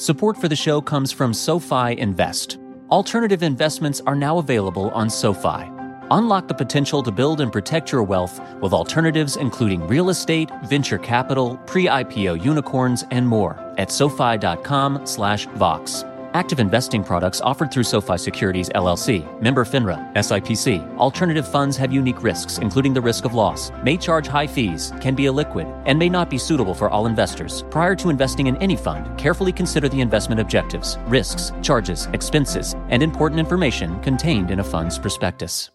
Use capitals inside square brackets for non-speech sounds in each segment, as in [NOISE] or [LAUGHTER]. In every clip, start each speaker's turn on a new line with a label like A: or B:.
A: Support for the show comes from SoFi Invest. Alternative investments are now available on SoFi. Unlock the potential to build and protect your wealth with alternatives including real estate, venture capital, pre-IPO unicorns, and more at SoFi.com/vox. Active investing products offered through SoFi Securities LLC, member FINRA, SIPC. Alternative funds have unique risks, including the risk of loss, may charge high fees, can be illiquid, and may not be suitable for all investors. Prior to investing in any fund, carefully consider the investment objectives, risks, charges, expenses, and important information contained in a fund's prospectus.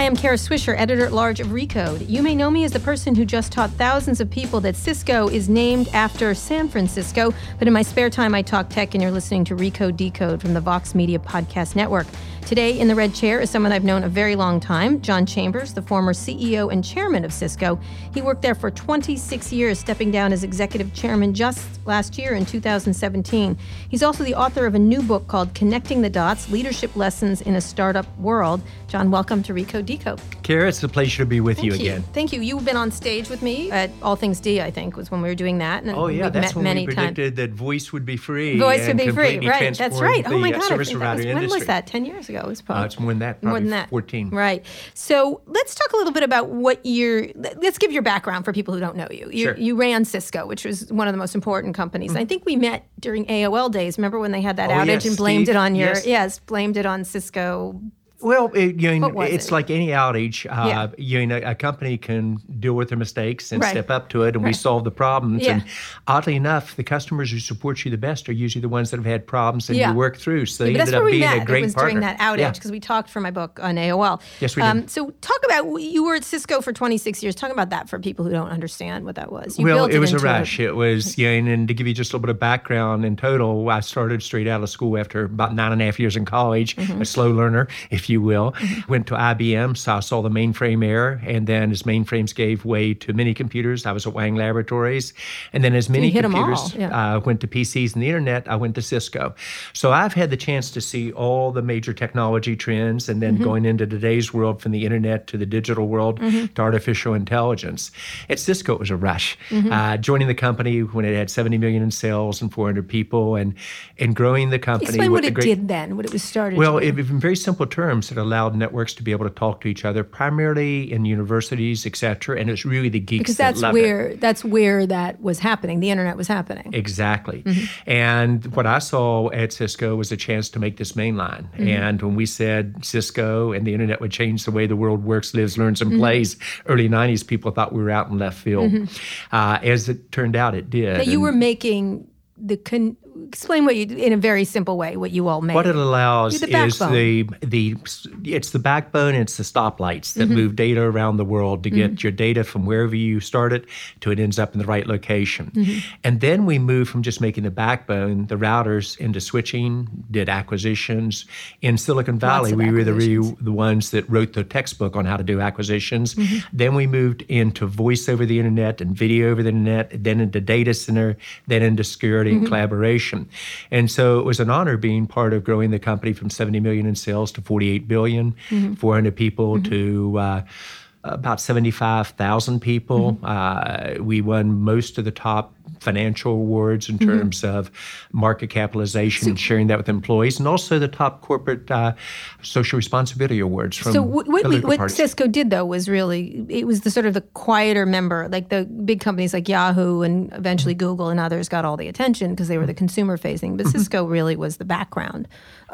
B: Hi, I'm Kara Swisher, editor at large of Recode. You may know me as the person who just taught thousands of people that Cisco is named after San Francisco, but in my spare time, I talk tech, and you're listening to Recode Decode from the Vox Media Podcast Network. Today in the red chair is someone I've known a very long time, John Chambers, the former CEO and chairman of Cisco. He worked there for 26 years, stepping down as executive chairman just last year in 2017. He's also the author of a new book called Connecting the Dots Leadership Lessons in a Startup World. John, welcome to Recode Decode.
C: Kara, it's a pleasure to be with
B: Thank
C: you again.
B: Thank you. You've been on stage with me at All Things D, I think, was when we were doing that.
C: And oh, yeah, that's
B: met
C: when
B: many
C: we
B: times.
C: predicted that voice would be free.
B: Voice would be free, right? That's right. Oh my
C: uh,
B: God! I think that was, when was that? Ten years ago, it was
C: Uh, it's more than that.
B: More than that.
C: 14.
B: Right. So let's talk a little bit about what you're. Let's give your background for people who don't know you. You,
C: Sure. Mm-hmm.
B: you ran Cisco, which was one of the most important companies. I think we met during AOL days. Remember when they had that
C: Oh,
B: outage
C: yes,
B: and blamed
C: Steve.
B: it on your.
C: Yes.
B: blamed it on Cisco.
C: Well, it, you know, it's
B: it?
C: like any outage. Uh,
B: Yeah.
C: You know, a company can deal with their mistakes and
B: Right.
C: step up to it, and we solve the problems.
B: Yeah.
C: And oddly enough, the customers who support you the best are usually the ones that have had problems and
B: Yeah.
C: you work through. So they
B: Yeah,
C: ended up being
B: met.
C: a great
B: it was
C: partner.
B: during that outage
C: Yeah.
B: because we talked for my book on AOL.
C: Yes, we
B: Um,
C: did.
B: so talk about you were at Cisco for 26 years. Talk about that for people who don't understand what that was. You
C: well,
B: built
C: it was a rush. It was, yeah, and, and to give you just a little bit of background in total, I started straight out of school after about nine and a half years in college,
B: Mm-hmm.
C: a slow learner, if you will. Went to IBM, so I saw the mainframe era, and then as mainframes gave way to mini computers, I was at Wang Laboratories, and then as mini
B: hit
C: computers
B: yeah.
C: uh, went to PCs and the internet, I went to Cisco. So I've had the chance to see all the major technology trends, and
B: Mm-hmm.
C: then going into today's world from the internet to the digital world
B: Mm-hmm.
C: to artificial intelligence. At Cisco, it was a rush.
B: Mm-hmm.
C: Uh, joining the company when it had 70 million in sales and 400 people, and and growing the company.
B: Explain what it
C: great,
B: did then, what it was started.
C: well, it, in very simple terms, it allowed networks to be able to talk to each other, primarily in universities, et cetera, and it's really the geeks
B: because
C: that
B: that's
C: it.
B: where that's where that was happening. The internet was happening.
C: Exactly.
B: Mm-hmm.
C: And what I saw at Cisco was a chance to make this mainline.
B: Mm-hmm.
C: And when we said Cisco and the internet would change the way the world works, lives, learns,
B: Mm-hmm.
C: and plays, early 90s, people thought we were out in left field. Uh, as it turned out, it did.
B: that you
C: And
B: were making the con- explain what you in a very simple way what you all made.
C: What it allows
B: the
C: is the the it's the backbone. It's the stoplights that mm-hmm. move data around the world to get mm-hmm. your data from wherever you start it to it ends up in the right location. Mm-hmm. And then we move from just making the backbone, the routers, into switching. Did acquisitions in Silicon Valley. We were the
B: acquisitions.
C: the ones that wrote the textbook on how to do acquisitions. Then we moved into voice over the internet and video over the internet, then into data center, then into security and collaboration. And so it was an honor being part of growing the company from 70 million in sales to 48 billion, 400 people to uh, about 75,000 people. Uh, we won most of the top financial awards in terms of market capitalization and sharing that with employees, and also the top corporate uh, social responsibility awards from
B: so what, what, we, what. Cisco did though was really it was the sort of the quieter member like the big companies like Yahoo and eventually
C: Mm-hmm.
B: Google and others got all the attention because they were the consumer facing but Cisco really was the background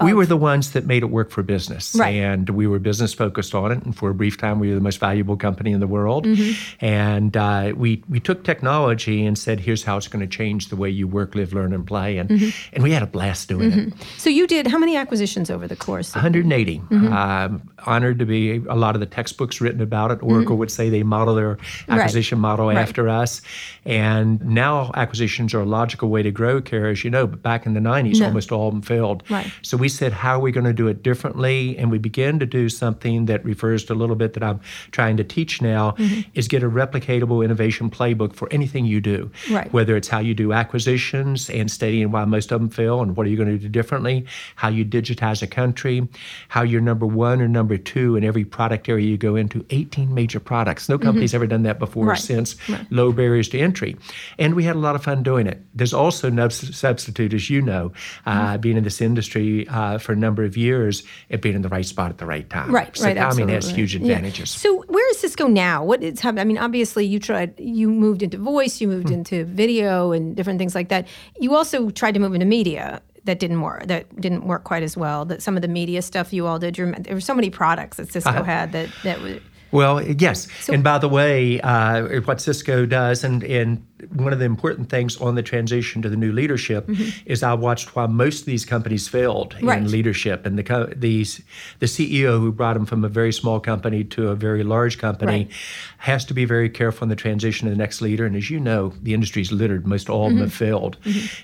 C: we were the ones that made it work for business
B: Right.
C: and we were business focused on it and for a brief time we were the most valuable company in the world
B: Mm-hmm.
C: and uh, we, we took technology and said here's how it's going to change the way you work, live, learn, and play. And and we had a blast doing it.
B: So you did how many acquisitions over the course? of-
C: 180. Um, honored to be a lot of the textbooks written about it. Oracle would say they model their acquisition model
B: Right.
C: after us. And now acquisitions are a logical way to grow, Kara, as you know. But back in the 90s,
B: No.
C: almost all of them failed.
B: Right.
C: So we said, how are we going to do it differently? And we began to do something that refers to a little bit that I'm trying to teach now
B: Mm-hmm.
C: is get a replicatable innovation playbook for anything you do.
B: Right.
C: Whether it's how you do acquisitions and studying why most of them fail and what are you going to do differently, how you digitize a country, how you're number one or number two in every product area you go into, 18 major products. No company's ever done that before or
B: Right.
C: since. Low barriers to entry. And we had a lot of fun doing it. There's also no substitute, as you know, uh, being in this industry uh, for a number of years, at being in the right spot at the right time.
B: Right,
C: so
B: right,
C: timing has
B: absolutely.
C: huge
B: Yeah.
C: advantages.
B: So where is Cisco now? What is happening? I mean, obviously you tried, you moved into voice, you moved into video and different things like that. You also tried to move into media. That didn't work. That didn't work quite as well. That some of the media stuff you all did. There were so many products that Cisco
C: Uh-huh.
B: had that that was.
C: Well, yes. and by the way, uh, what Cisco does, and, and one of the important things on the transition to the new leadership is I watched why most of these companies failed
B: Mm-hmm. Right.
C: in leadership. And the co- these the CEO who brought them from a very small company to a very large company
B: Right.
C: has to be very careful in the transition to the next leader. And as you know, the industry's littered. Most all of them have
B: Mm-hmm.
C: failed.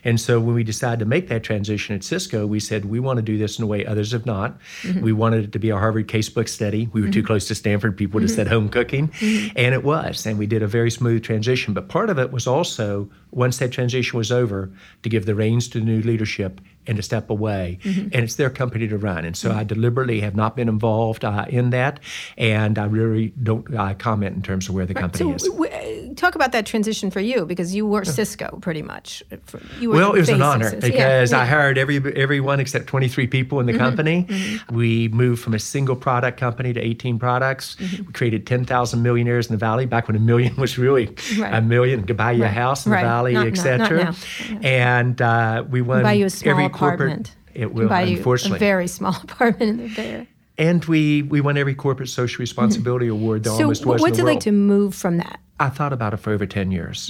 C: And so when we decided to make that transition at Cisco, we said we want to do this in a way others have not.
B: Mm-hmm.
C: We wanted it to be a Harvard casebook study. We were too close to Stanford. People would have said home cooking.
B: Mm-hmm.
C: And it was. And we did a very smooth transition. But part of it was also, once that transition was over, to give the reins to the new leadership and to step away.
B: Mm-hmm.
C: And it's their company to run. And so I deliberately have not been involved uh, in that. And I really don't uh, comment in terms of where the company
B: So
C: is.
B: w- talk about that transition for you because you were Cisco pretty much. You were
C: Well, it was an honor.
B: Yeah,
C: because I
B: yeah. Mm-hmm.
C: hired every everyone except 23 people in the company. We moved from a single product company to 18 products.
B: Mm-hmm.
C: We created 10,000 millionaires in the valley back when a million [LAUGHS] was really
B: Right.
C: a million could buy you a house in
B: Right.
C: the valley, etc. And uh, we won
B: buy you a small
C: every
B: apartment.
C: corporate. It will,
B: buy you
C: unfortunately.
B: a very small [LAUGHS] apartment in the Bay.
C: And we we won every corporate social responsibility award there
B: So
C: almost was
B: what's it
C: the
B: like to move from that?
C: I thought about it for over 10 years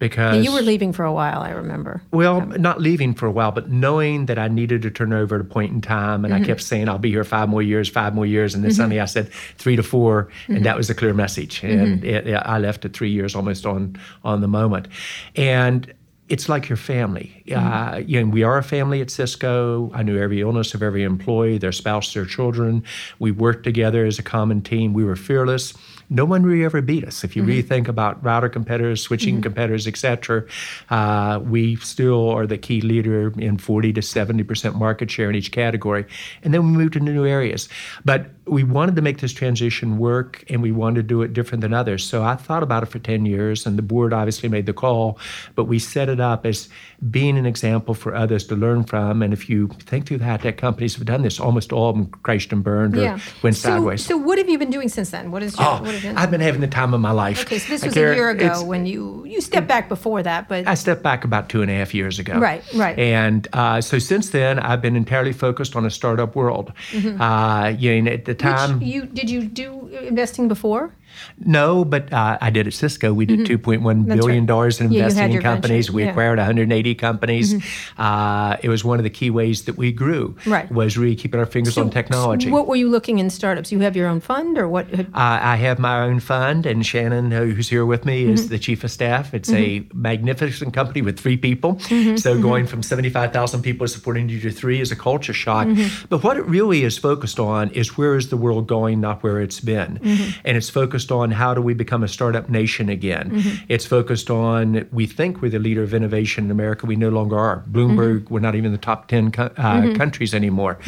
C: because
B: You were leaving for a while, I remember.
C: Well, not leaving for a while, but knowing that I needed to turn over at a point in time, and
B: Mm-hmm.
C: I kept saying I'll be here five more years, five more years, and then suddenly I said three to 4
B: Mm-hmm.
C: and that was a clear message, and it, it- I left at three years almost on on the moment, and. It's like your family.
B: Mm-hmm.
C: Uh, you know, we are a family at Cisco. I knew every illness of every employee, their spouse, their children. We worked together as a common team. We were fearless. No one really ever beat us. If you really think about router competitors, switching competitors, et cetera, uh, we still are the key leader in 40 to 70% market share in each category. And then we moved into new areas. But we wanted to make this transition work and we wanted to do it different than others. So I thought about it for 10 years and the board obviously made the call, but we set it up as being an example for others to learn from. And if you think through the high tech companies have done this, almost all of them crashed and burned or
B: Yeah.
C: went
B: so,
C: sideways.
B: So what have you been doing since then? What is your,
C: Oh,
B: what have you
C: I've been having the time of my life.
B: Okay, so this was
C: Kara,
B: a year ago when you you stepped back before that, but
C: I stepped back about two and a half years ago.
B: Right, right.
C: And uh, so since then, I've been entirely focused on a startup world. Uh, you know, at the time,
B: which you did you do investing before?
C: No, but uh, I did at Cisco. We did mm-hmm. two point one billion
B: right.
C: dollars in
B: Yeah,
C: investing in companies.
B: venture,
C: We
B: yeah.
C: acquired 180 companies. Mm-hmm. Uh, it was one of the key ways that we grew.
B: Right.
C: Was really keeping our fingers on technology.
B: What were you looking in startups? You have your own fund, or what?
C: Uh, I have my own fund, and Shannon, who's here with me, is mm-hmm. the chief of staff. It's a magnificent company with three people. So going from 75,000 people supporting you to three is a culture shock. But what it really is focused on is where is the world going, not where it's been. And it's focused on how do we become a startup nation again. Mm-hmm. It's focused on, we think we're the leader of innovation in America. We no longer are. Bloomberg, mm-hmm. we're not even the top 10 co- uh, mm-hmm. countries anymore.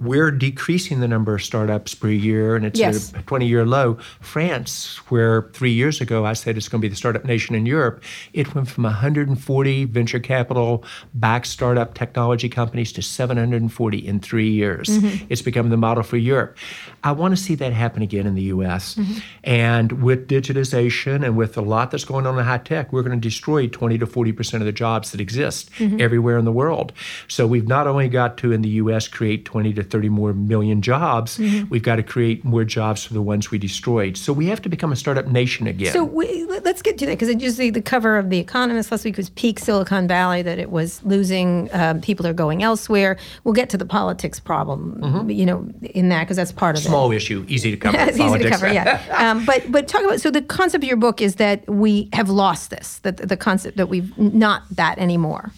C: We're decreasing the number of startups per year, and it's
B: Yes.
C: a 20 year low. France, where three years ago I said it's going to be the startup nation in Europe, it went from 140 venture capital backed startup technology companies to 740 in three years. Mm-hmm. It's become the model for Europe. I want to see that happen again in the US. Mm-hmm. And with digitization and with a lot that's going on in high tech, we're going to destroy 20 to 40% of the jobs that exist mm-hmm. everywhere in the world. So we've not only got to, in the US, create 20 to 30 more million jobs, mm-hmm. we've got to create more jobs for the ones we destroyed. So we have to become a startup nation again.
B: So we, let's get to that because I just the, the cover of The Economist last week was peak Silicon Valley, that it was losing, um, people are going elsewhere. We'll get to the politics problem, mm-hmm. you know, in that because that's part of
C: Small it. Small issue, easy to cover.
B: it's [LAUGHS] easy to cover, yeah. [LAUGHS] um, but, but talk about, so the concept of your book is that we have lost this, that the concept that we've not that anymore.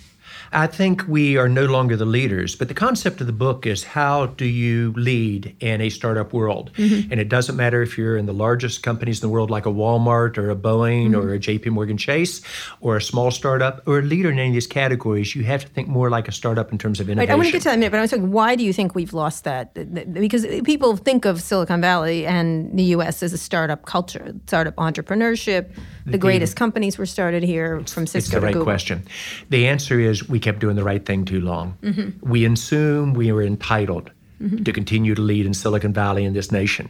C: I think we are no longer the leaders, but the concept of the book is how do you lead in a startup world? Mm-hmm. And it doesn't matter if you're in the largest companies in the world, like a Walmart or a Boeing mm-hmm. or a JP Morgan Chase, or a small startup or a leader in any of these categories. You have to think more like a startup in terms of innovation.
B: Right, I want to get to that in a minute, but I was talking, why do you think we've lost that? Because people think of Silicon Valley and the U.S. as a startup culture, startup entrepreneurship. The, the greatest companies were started here from Cisco
C: it's the right
B: Google.
C: question. The answer is we kept doing the right thing too long. Mm-hmm. We assumed we were entitled mm-hmm. to continue to lead in Silicon Valley in this nation.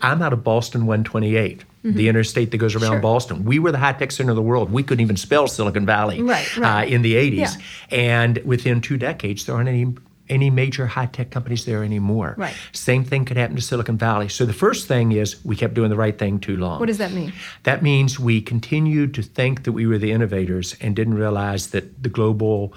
C: I'm out of Boston 128. Mm-hmm. The interstate that goes around sure. Boston. We were the high tech center of the world. We couldn't even spell Silicon Valley
B: right, right.
C: Uh, in the 80s. Yeah. And within two decades, there aren't any any major high tech companies there anymore.
B: Right.
C: Same thing could happen to Silicon Valley. So the first thing is we kept doing the right thing too long.
B: What does that mean?
C: That means we continued to think that we were the innovators and didn't realize that the global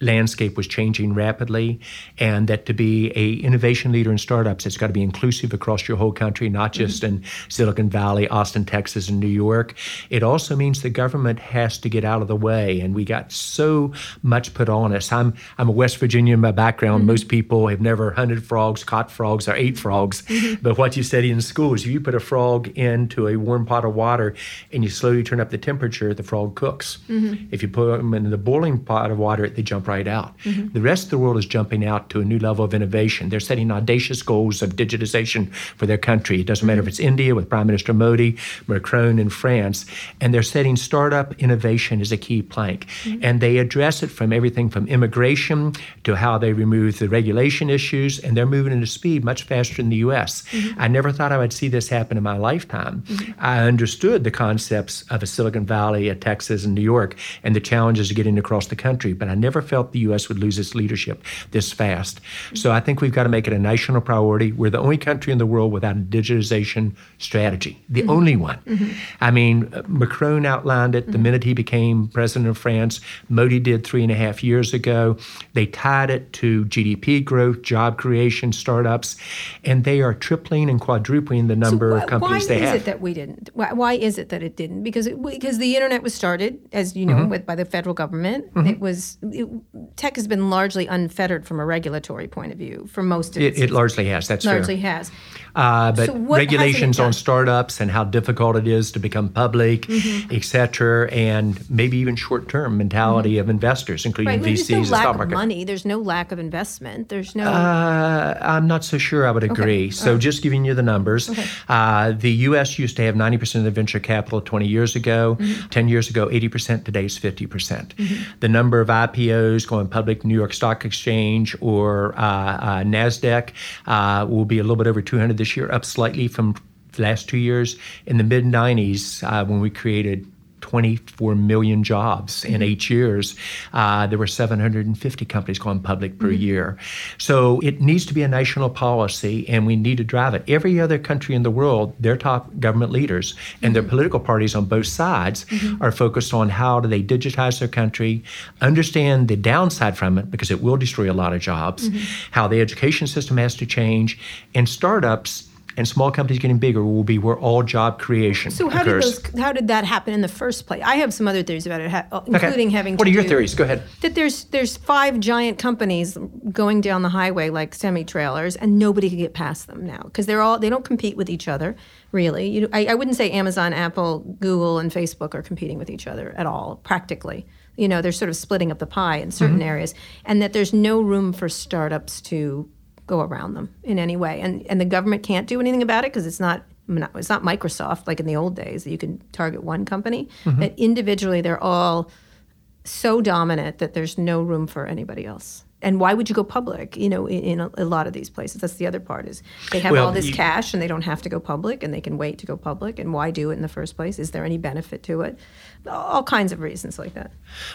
C: landscape was changing rapidly and that to be a innovation leader in startups it's got to be inclusive across your whole country not mm-hmm. just mm-hmm. in silicon valley austin texas and new york it also means the government has to get out of the way and we got so much put on us i'm i'm a west virginian by background mm-hmm. most people have never hunted frogs caught frogs or ate frogs mm-hmm. but what you study in school is if you put a frog into a warm pot of water and you slowly turn up the temperature the frog cooks mm-hmm. if you put them in the boiling pot of water they jump right out. Mm-hmm. The rest of the world is jumping out to a new level of innovation. They're setting audacious goals of digitization for their country. It doesn't matter if it's India with Prime Minister Modi, Macron in France, and they're setting startup innovation as a key plank. Mm-hmm. And they address it from everything from immigration to how they remove the regulation issues, and they're moving into speed much faster than the U.S. Mm-hmm. I never thought I would see this happen in my lifetime. Mm-hmm. I understood the concepts of a Silicon Valley, a Texas, and New York, and the challenges of getting across the country, but I never felt the U.S. would lose its leadership this fast. So I think we've got to make it a national priority. We're the only country in the world without a digitization strategy, the mm-hmm. only one. Mm-hmm. I mean, Macron outlined it the mm-hmm. minute he became president of France. Modi did three and a half years ago. They tied it to GDP growth, job creation, startups, and they are tripling and quadrupling the number
B: so
C: of companies
B: they
C: have.
B: Why is it that we didn't? Why, why, is it that it didn't? Because it, because the internet was started, as you know, mm-hmm. with by the federal government. Mm-hmm. It was it, tech has been largely unfettered from a regulatory point of view for most of
C: it. It, largely has. That's
B: largely
C: fair.
B: has.
C: Uh, but so regulations on startups and how difficult it is to become public, mm-hmm. et cetera, and maybe even short-term mentality mm-hmm. of investors, including
B: right.
C: VCs
B: There's no
C: and
B: lack
C: stock market.
B: Of money. There's no lack of investment. There's no.
C: Uh, I'm not so sure. I would agree. Okay. So, just giving you the numbers, okay. uh, the U.S. used to have 90% of the venture capital 20 years ago. Mm-hmm. 10 years ago, 80%. Today is 50%. percent mm-hmm. The number of IPOs going public, New York Stock Exchange or uh, uh, Nasdaq, uh, will be a little bit over 200 this year, up slightly from last two years. In the mid 90s, uh, when we created 24 million jobs in mm-hmm. eight years. Uh, there were 750 companies going public per mm-hmm. year. So it needs to be a national policy, and we need to drive it. Every other country in the world, their top government leaders and mm-hmm. their political parties on both sides mm-hmm. are focused on how do they digitize their country, understand the downside from it because it will destroy a lot of jobs, mm-hmm. how the education system has to change, and startups and small companies getting bigger will be where all job creation
B: so how
C: occurs.
B: did those how did that happen in the first place i have some other theories about it including
C: okay.
B: having
C: what are your theories go ahead
B: that there's there's five giant companies going down the highway like semi trailers and nobody can get past them now because they're all they don't compete with each other really you, I, I wouldn't say amazon apple google and facebook are competing with each other at all practically you know they're sort of splitting up the pie in certain mm-hmm. areas and that there's no room for startups to go around them in any way. And and the government can't do anything about it because it's not it's not Microsoft like in the old days that you can target one company. Mm-hmm. That individually they're all so dominant that there's no room for anybody else. and why would you go public you know in, in a, a, lot of these places that's the other part is they have well, all this you, cash and they don't have to go public and they can wait to go public and why do it in the first place is there any benefit to it all kinds of reasons like that.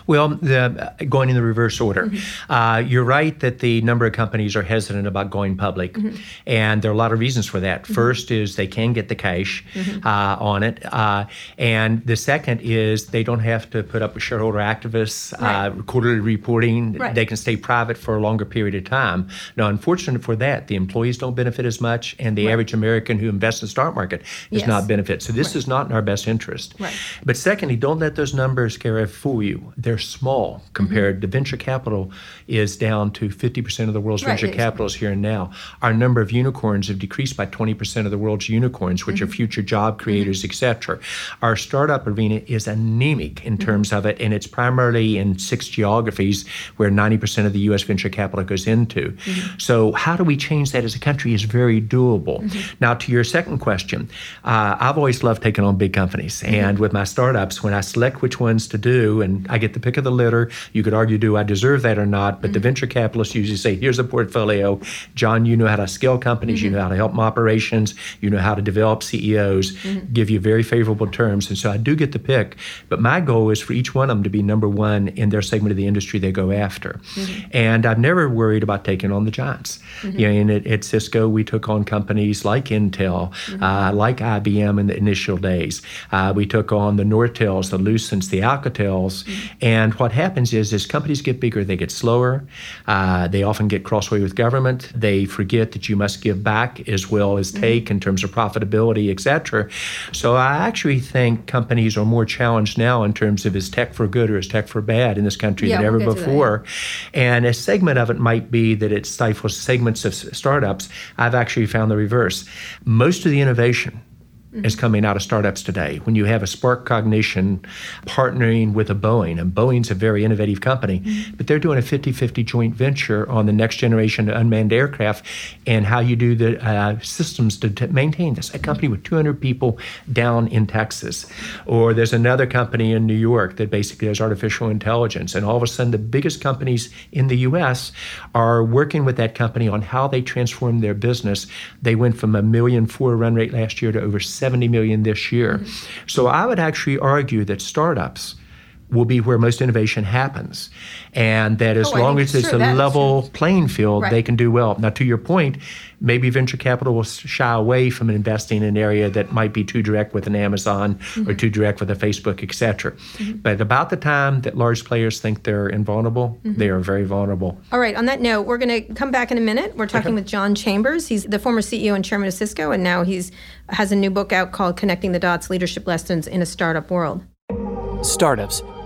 C: Well, the, going in the reverse order, mm-hmm. uh, you're right that the number of companies are hesitant about going public, mm-hmm. and there are a lot of reasons for that. Mm-hmm. First is they can get the cash mm-hmm. uh, on it, uh, and the second is they don't have to put up with shareholder activists, uh, right. quarterly reporting. Right. They can stay private for a longer period of time. Now, unfortunate for that, the employees don't benefit as much, and the right. average American who invests in the stock market does yes. not benefit. So this is not in our best interest. But secondly, don't let those numbers, Kara, fool you. They're small compared mm-hmm. to venture capital is down to 50% of the world's right, venture capital is here and now. Our number of unicorns have decreased by 20% of the world's unicorns, which mm-hmm. are future job creators, mm-hmm. etc. Our startup arena is anemic in mm-hmm. terms of it, and it's primarily in six geographies where 90% of the U.S. venture capital goes into. Mm-hmm. So, how do we change that as a country is very doable. Mm-hmm. Now, to your second question, uh, I've always loved taking on big companies, and with my startups, when I select which ones to do, and I get the pick of the litter. You could argue, do I deserve that or not? But mm-hmm. the venture capitalists usually say, here's a portfolio. John, you know how to scale companies, mm-hmm. you know how to help them operations, you know how to develop CEOs, mm-hmm. give you very favorable terms. And so I do get the pick. But my goal is for each one of them to be number one in their segment of the industry they go after. Mm-hmm. And I've never worried about taking on the giants. Mm-hmm. You know, and at, at, Cisco, we took on companies like Intel, mm-hmm. uh, like IBM in the initial days. Uh, we took on the Nortels, the Lucents, the Alcatels. And what happens is, as companies get bigger, they get slower. Uh, they often get crossway with government. They forget that you must give back as well as mm-hmm. take in terms of profitability, et cetera. So I actually think companies are more challenged now in terms of is tech for good or is tech for bad in this country yeah, than ever we'll before. And a segment of it might be that it stifles segments of startups. I've actually found the reverse. Most of the innovation mm-hmm. is coming out of startups today. When you have a Spark Cognition partnering with a Boeing, and Boeing's a very innovative company, mm-hmm. but they're doing a 50 50 joint venture on the next generation unmanned aircraft and how you do the uh, systems to, to, maintain this. A company with 200 people down in Texas. Or there's another company in New York that basically has artificial intelligence. And all of a sudden, the biggest companies in the US are working with that company on how they transform their business. They went from a million four run rate last year to over 70 million this year. Mm-hmm. So I would actually argue that startups will be where most innovation happens. And that as oh, long as it's a level playing field, right. they can do well. Now, to your point, maybe venture capital will shy away from investing in an area that might be too direct with an Amazon mm-hmm. or too direct with a Facebook, et cetera. Mm-hmm. But about the time that large players think they're invulnerable, mm-hmm. they are very vulnerable.
B: All right, on that note, we're going to come back in a minute. We're talking okay. with John Chambers. He's the former CEO and chairman of Cisco, and now he's has a new book out called Connecting the Dots Leadership Lessons in a Startup World.
D: Startups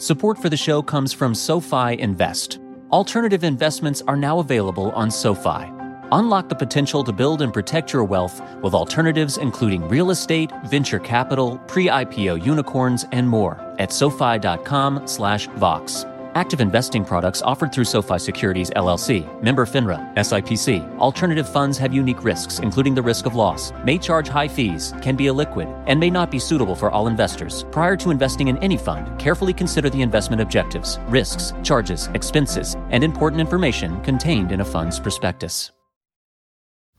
A: Support for the show comes from SoFi Invest. Alternative investments are now available on SoFi. Unlock the potential to build and protect your wealth with alternatives including real estate, venture capital, pre-IPO unicorns, and more at SoFi.com/vox. Active investing products offered through SoFi Securities LLC, member FINRA, SIPC. Alternative funds have unique risks, including the risk of loss, may charge high fees, can be illiquid, and may not be suitable for all investors. Prior to investing in any fund, carefully consider the investment objectives, risks, charges, expenses, and important information contained in a fund's prospectus.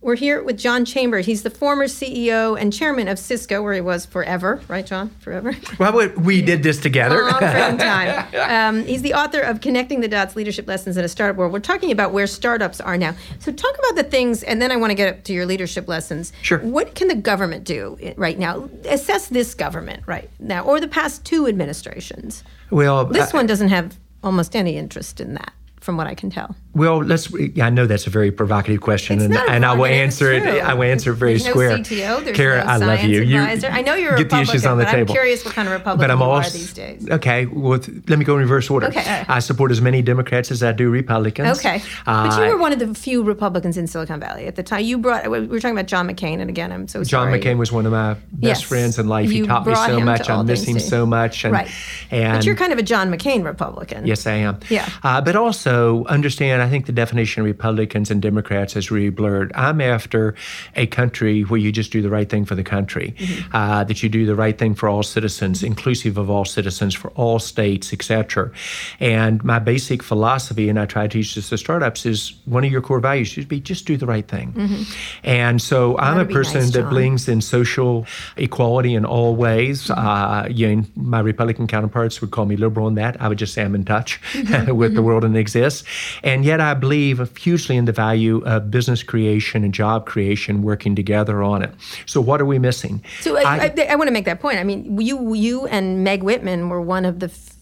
B: We're here with John Chambers. He's the former CEO and chairman of Cisco, where he was forever, right, John? Forever? [LAUGHS]
C: Well, we did this together.
B: Long [LAUGHS] time. Um, he's the author of Connecting the Dots Leadership Lessons in a Startup World. We're talking about where startups are now. So, talk about the things, and then I want to get up to your leadership lessons.
C: Sure.
B: What can the government do right now? Assess this government right now, or the past two administrations.
C: Well,
B: this I, one doesn't have almost any interest in that from what I can tell.
C: Well, let's. I know that's a very provocative question,
B: It's
C: and, and I will answer it. I will answer it very
B: there's
C: square.
B: No CTO, there's
C: Kara,
B: no
C: I love you. You.
B: I know you're a
C: get the issues
B: Republican,
C: on the table.
B: I'm curious what kind of Republican
C: but I'm
B: you
C: also,
B: are these days.
C: Okay, well, let me go in reverse order.
B: Okay, right.
C: I support as many Democrats as I do Republicans.
B: Okay, but you
C: Uh,
B: were one of the few Republicans in Silicon Valley at the time. You brought. We were talking about John McCain, and again, I'm so
C: John
B: sorry.
C: McCain was one of my best
B: Yes.
C: friends in life.
B: You
C: he taught me so much. I miss him
B: too.
C: so much. And,
B: right,
C: and
B: but you're kind of a John McCain Republican.
C: Yes, I am.
B: Yeah.
C: Uh, but also understand, I think the definition of Republicans and Democrats is really blurred. I'm after a country where you just do the right thing for the country,
B: Mm-hmm.
C: uh, that you do the right thing for all citizens, inclusive of all citizens, for all states, etc. And my basic philosophy, and I try to teach this to startups, is one of your core values should be just do the right thing. And so I'm a person
B: nice,
C: that believes in social equality in all ways. Uh, you know, my Republican counterparts would call me liberal in that. I would just say I'm in touch [LAUGHS] with the world and exists. And yet I believe hugely in the value of business creation and job creation working together on it. So what are we missing?
B: So uh, I, I, I, want to make that point. I mean, you you and Meg Whitman were one of the f-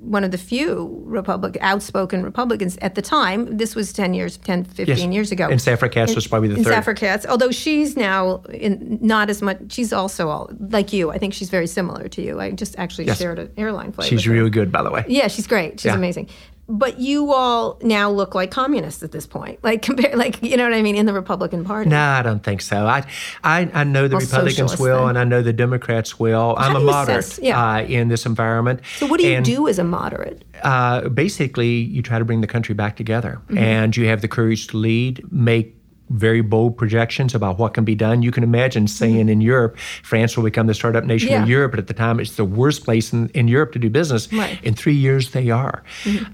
B: one of the few Republic outspoken Republicans at the time. This was 10 years, 10, 15
C: Yes.
B: years ago.
C: And Safra Catz was probably the
B: and
C: third.
B: Safra Catz, although she's now in, not as much, she's also all, like you. I think she's very similar to you. I just actually
C: Yes.
B: shared an airline flight.
C: She's
B: with her.
C: really good, by the way.
B: Yeah, she's great. She's
C: Yeah.
B: amazing. But you all now look like communists at this point. Like [LAUGHS] compare, like you know what I mean, in the Republican Party.
C: No, I don't think so. I, I, I know the
B: Well,
C: Republicans will,
B: then.
C: and I know the Democrats will. I'm a moderate
B: yeah.
C: uh, in this environment.
B: So what do you
C: And-
B: do as a moderate?
C: uh, basically you try to bring the country back together
B: Mm-hmm.
C: and you have the courage to lead make very bold projections about what can be done. You can imagine saying in Europe, France will become the startup nation
B: Mm-hmm. Yeah.
C: of Europe, but at the time it's the worst place in, in Europe to do business.
B: Right. Mm-hmm.
C: In three years, they are.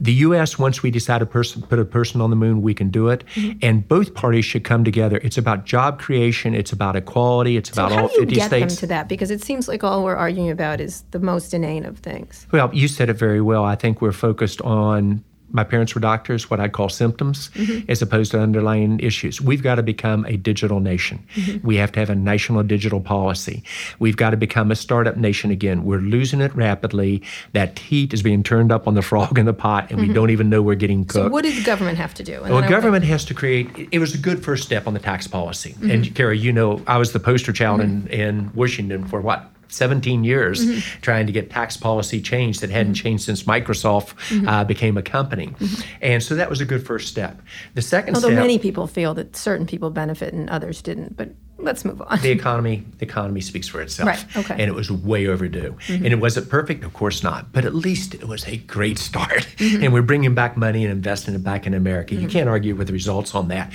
C: The U.S., once we decide to person, put a person on the moon, we can do it.
B: Mm-hmm.
C: And both parties should come together. It's about job creation, it's about equality, it's about all 50 states.
B: How do you get
C: states.
B: them to that? Because it seems like all we're arguing about is the most inane of things.
C: Well, you said it very well. I think we're focused on my parents were doctors, what I'd call symptoms, mm-hmm. as opposed to underlying issues. We've got to become a digital nation. Mm-hmm. We have to have a national digital policy. We've got to become a startup nation again. We're losing it rapidly. That heat is being turned up on the frog in the pot, and we mm-hmm. don't even know we're getting cooked.
B: So what does the government have to do? And
C: Well, government has to create. It was a good first step on the tax policy. And Kara, you know, I was the poster child in, in Washington for what 17 years, mm-hmm. trying to get tax policy changed that hadn't mm-hmm. changed since Microsoft uh, mm-hmm. became a company. And so that was a good first step. The second
B: Although
C: step.
B: many people feel that certain people benefit and others didn't, but let's move on.
C: the economy the economy speaks for itself.
B: Right, okay. Mm-hmm.
C: and it was way overdue. And it wasn't perfect of course not but at least it was a great start.
B: Mm-hmm. [LAUGHS]
C: and we're bringing back money and investing it back in america. You can't argue with the results on that.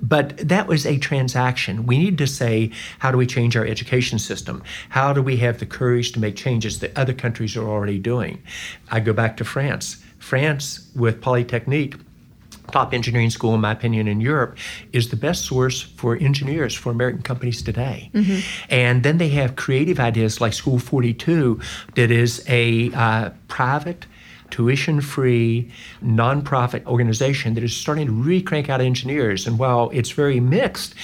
C: But that was a transaction. We need to say how do we change our education system? How do we have the courage to make changes that other countries are already doing? I go back to france. France with polytechnique top engineering school, in my opinion, in Europe, is the best source for engineers for American companies today. And then they have creative ideas like School 42, that is a uh, private, tuition free, nonprofit organization that is starting to really crank out engineers. And while it's very mixed,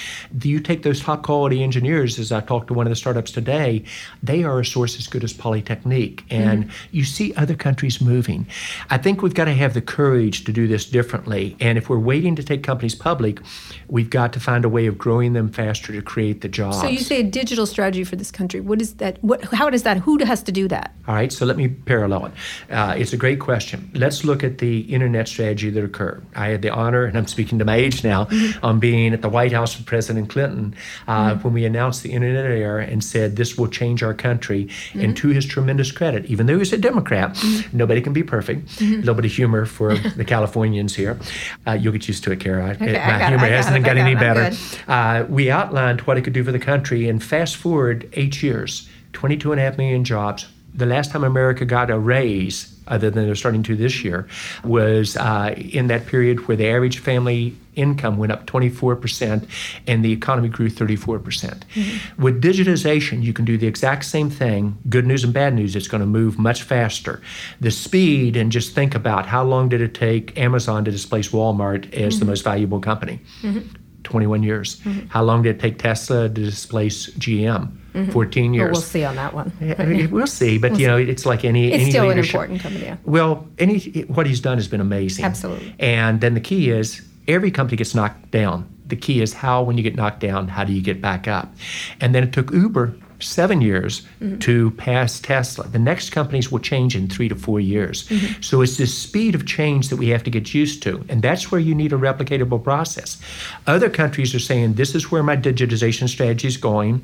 C: you take those top quality engineers, as I talked to one of the startups today, they are a source as good as Polytechnique. And you see other countries moving. I think we've got to have the courage to do this differently. And if we're waiting to take companies public, we've got to find a way of growing them faster to create the jobs.
B: So you say a digital strategy for this country. What is that? What? How does that? Who has to do that?
C: All right, so let me parallel it. Uh, it's a great question. Let's look at the internet strategy that occurred. I had the honor, and I'm speaking to my age now, on being at the White House with President Clinton uh, when we announced the internet era and said this will change our country. And to his tremendous credit, even though he's a Democrat, nobody can be perfect. A little bit of humor for [LAUGHS] the Californians here. Uh, you'll get used to it, Kara.
B: Okay,
C: my
B: got
C: humor hasn't got
B: got
C: any better. Uh, we outlined what it could do for the country, and fast forward eight years, 22 and a half million jobs. The last time America got a raise, other than they're starting to this year, was uh, in that period where the average family income went up 24% and the economy grew 34%. percent mm-hmm. With digitization, you can do the exact same thing. Good news and bad news, it's going to move much faster. The speed, and just think about how long did it take Amazon to displace Walmart as the mm-hmm. most valuable company? Mm-hmm. 21 years. How long did it take Tesla to displace GM? 14 years.
B: Well, we'll see on that one.
C: We'll see, but you know, it's like any.
B: It's
C: any
B: still an important company. Yeah.
C: Well, any what he's done has been amazing.
B: Absolutely.
C: And then the key is every company gets knocked down. The key is how, when you get knocked down, how do you get back up? And then it took Uber seven years
B: Mm-hmm.
C: to pass Tesla. The next companies will change in three to four years.
B: Mm-hmm.
C: So it's this speed of change that we have to get used to. And that's where you need a replicatable process. Other countries are saying, this is where my digitization strategy is going.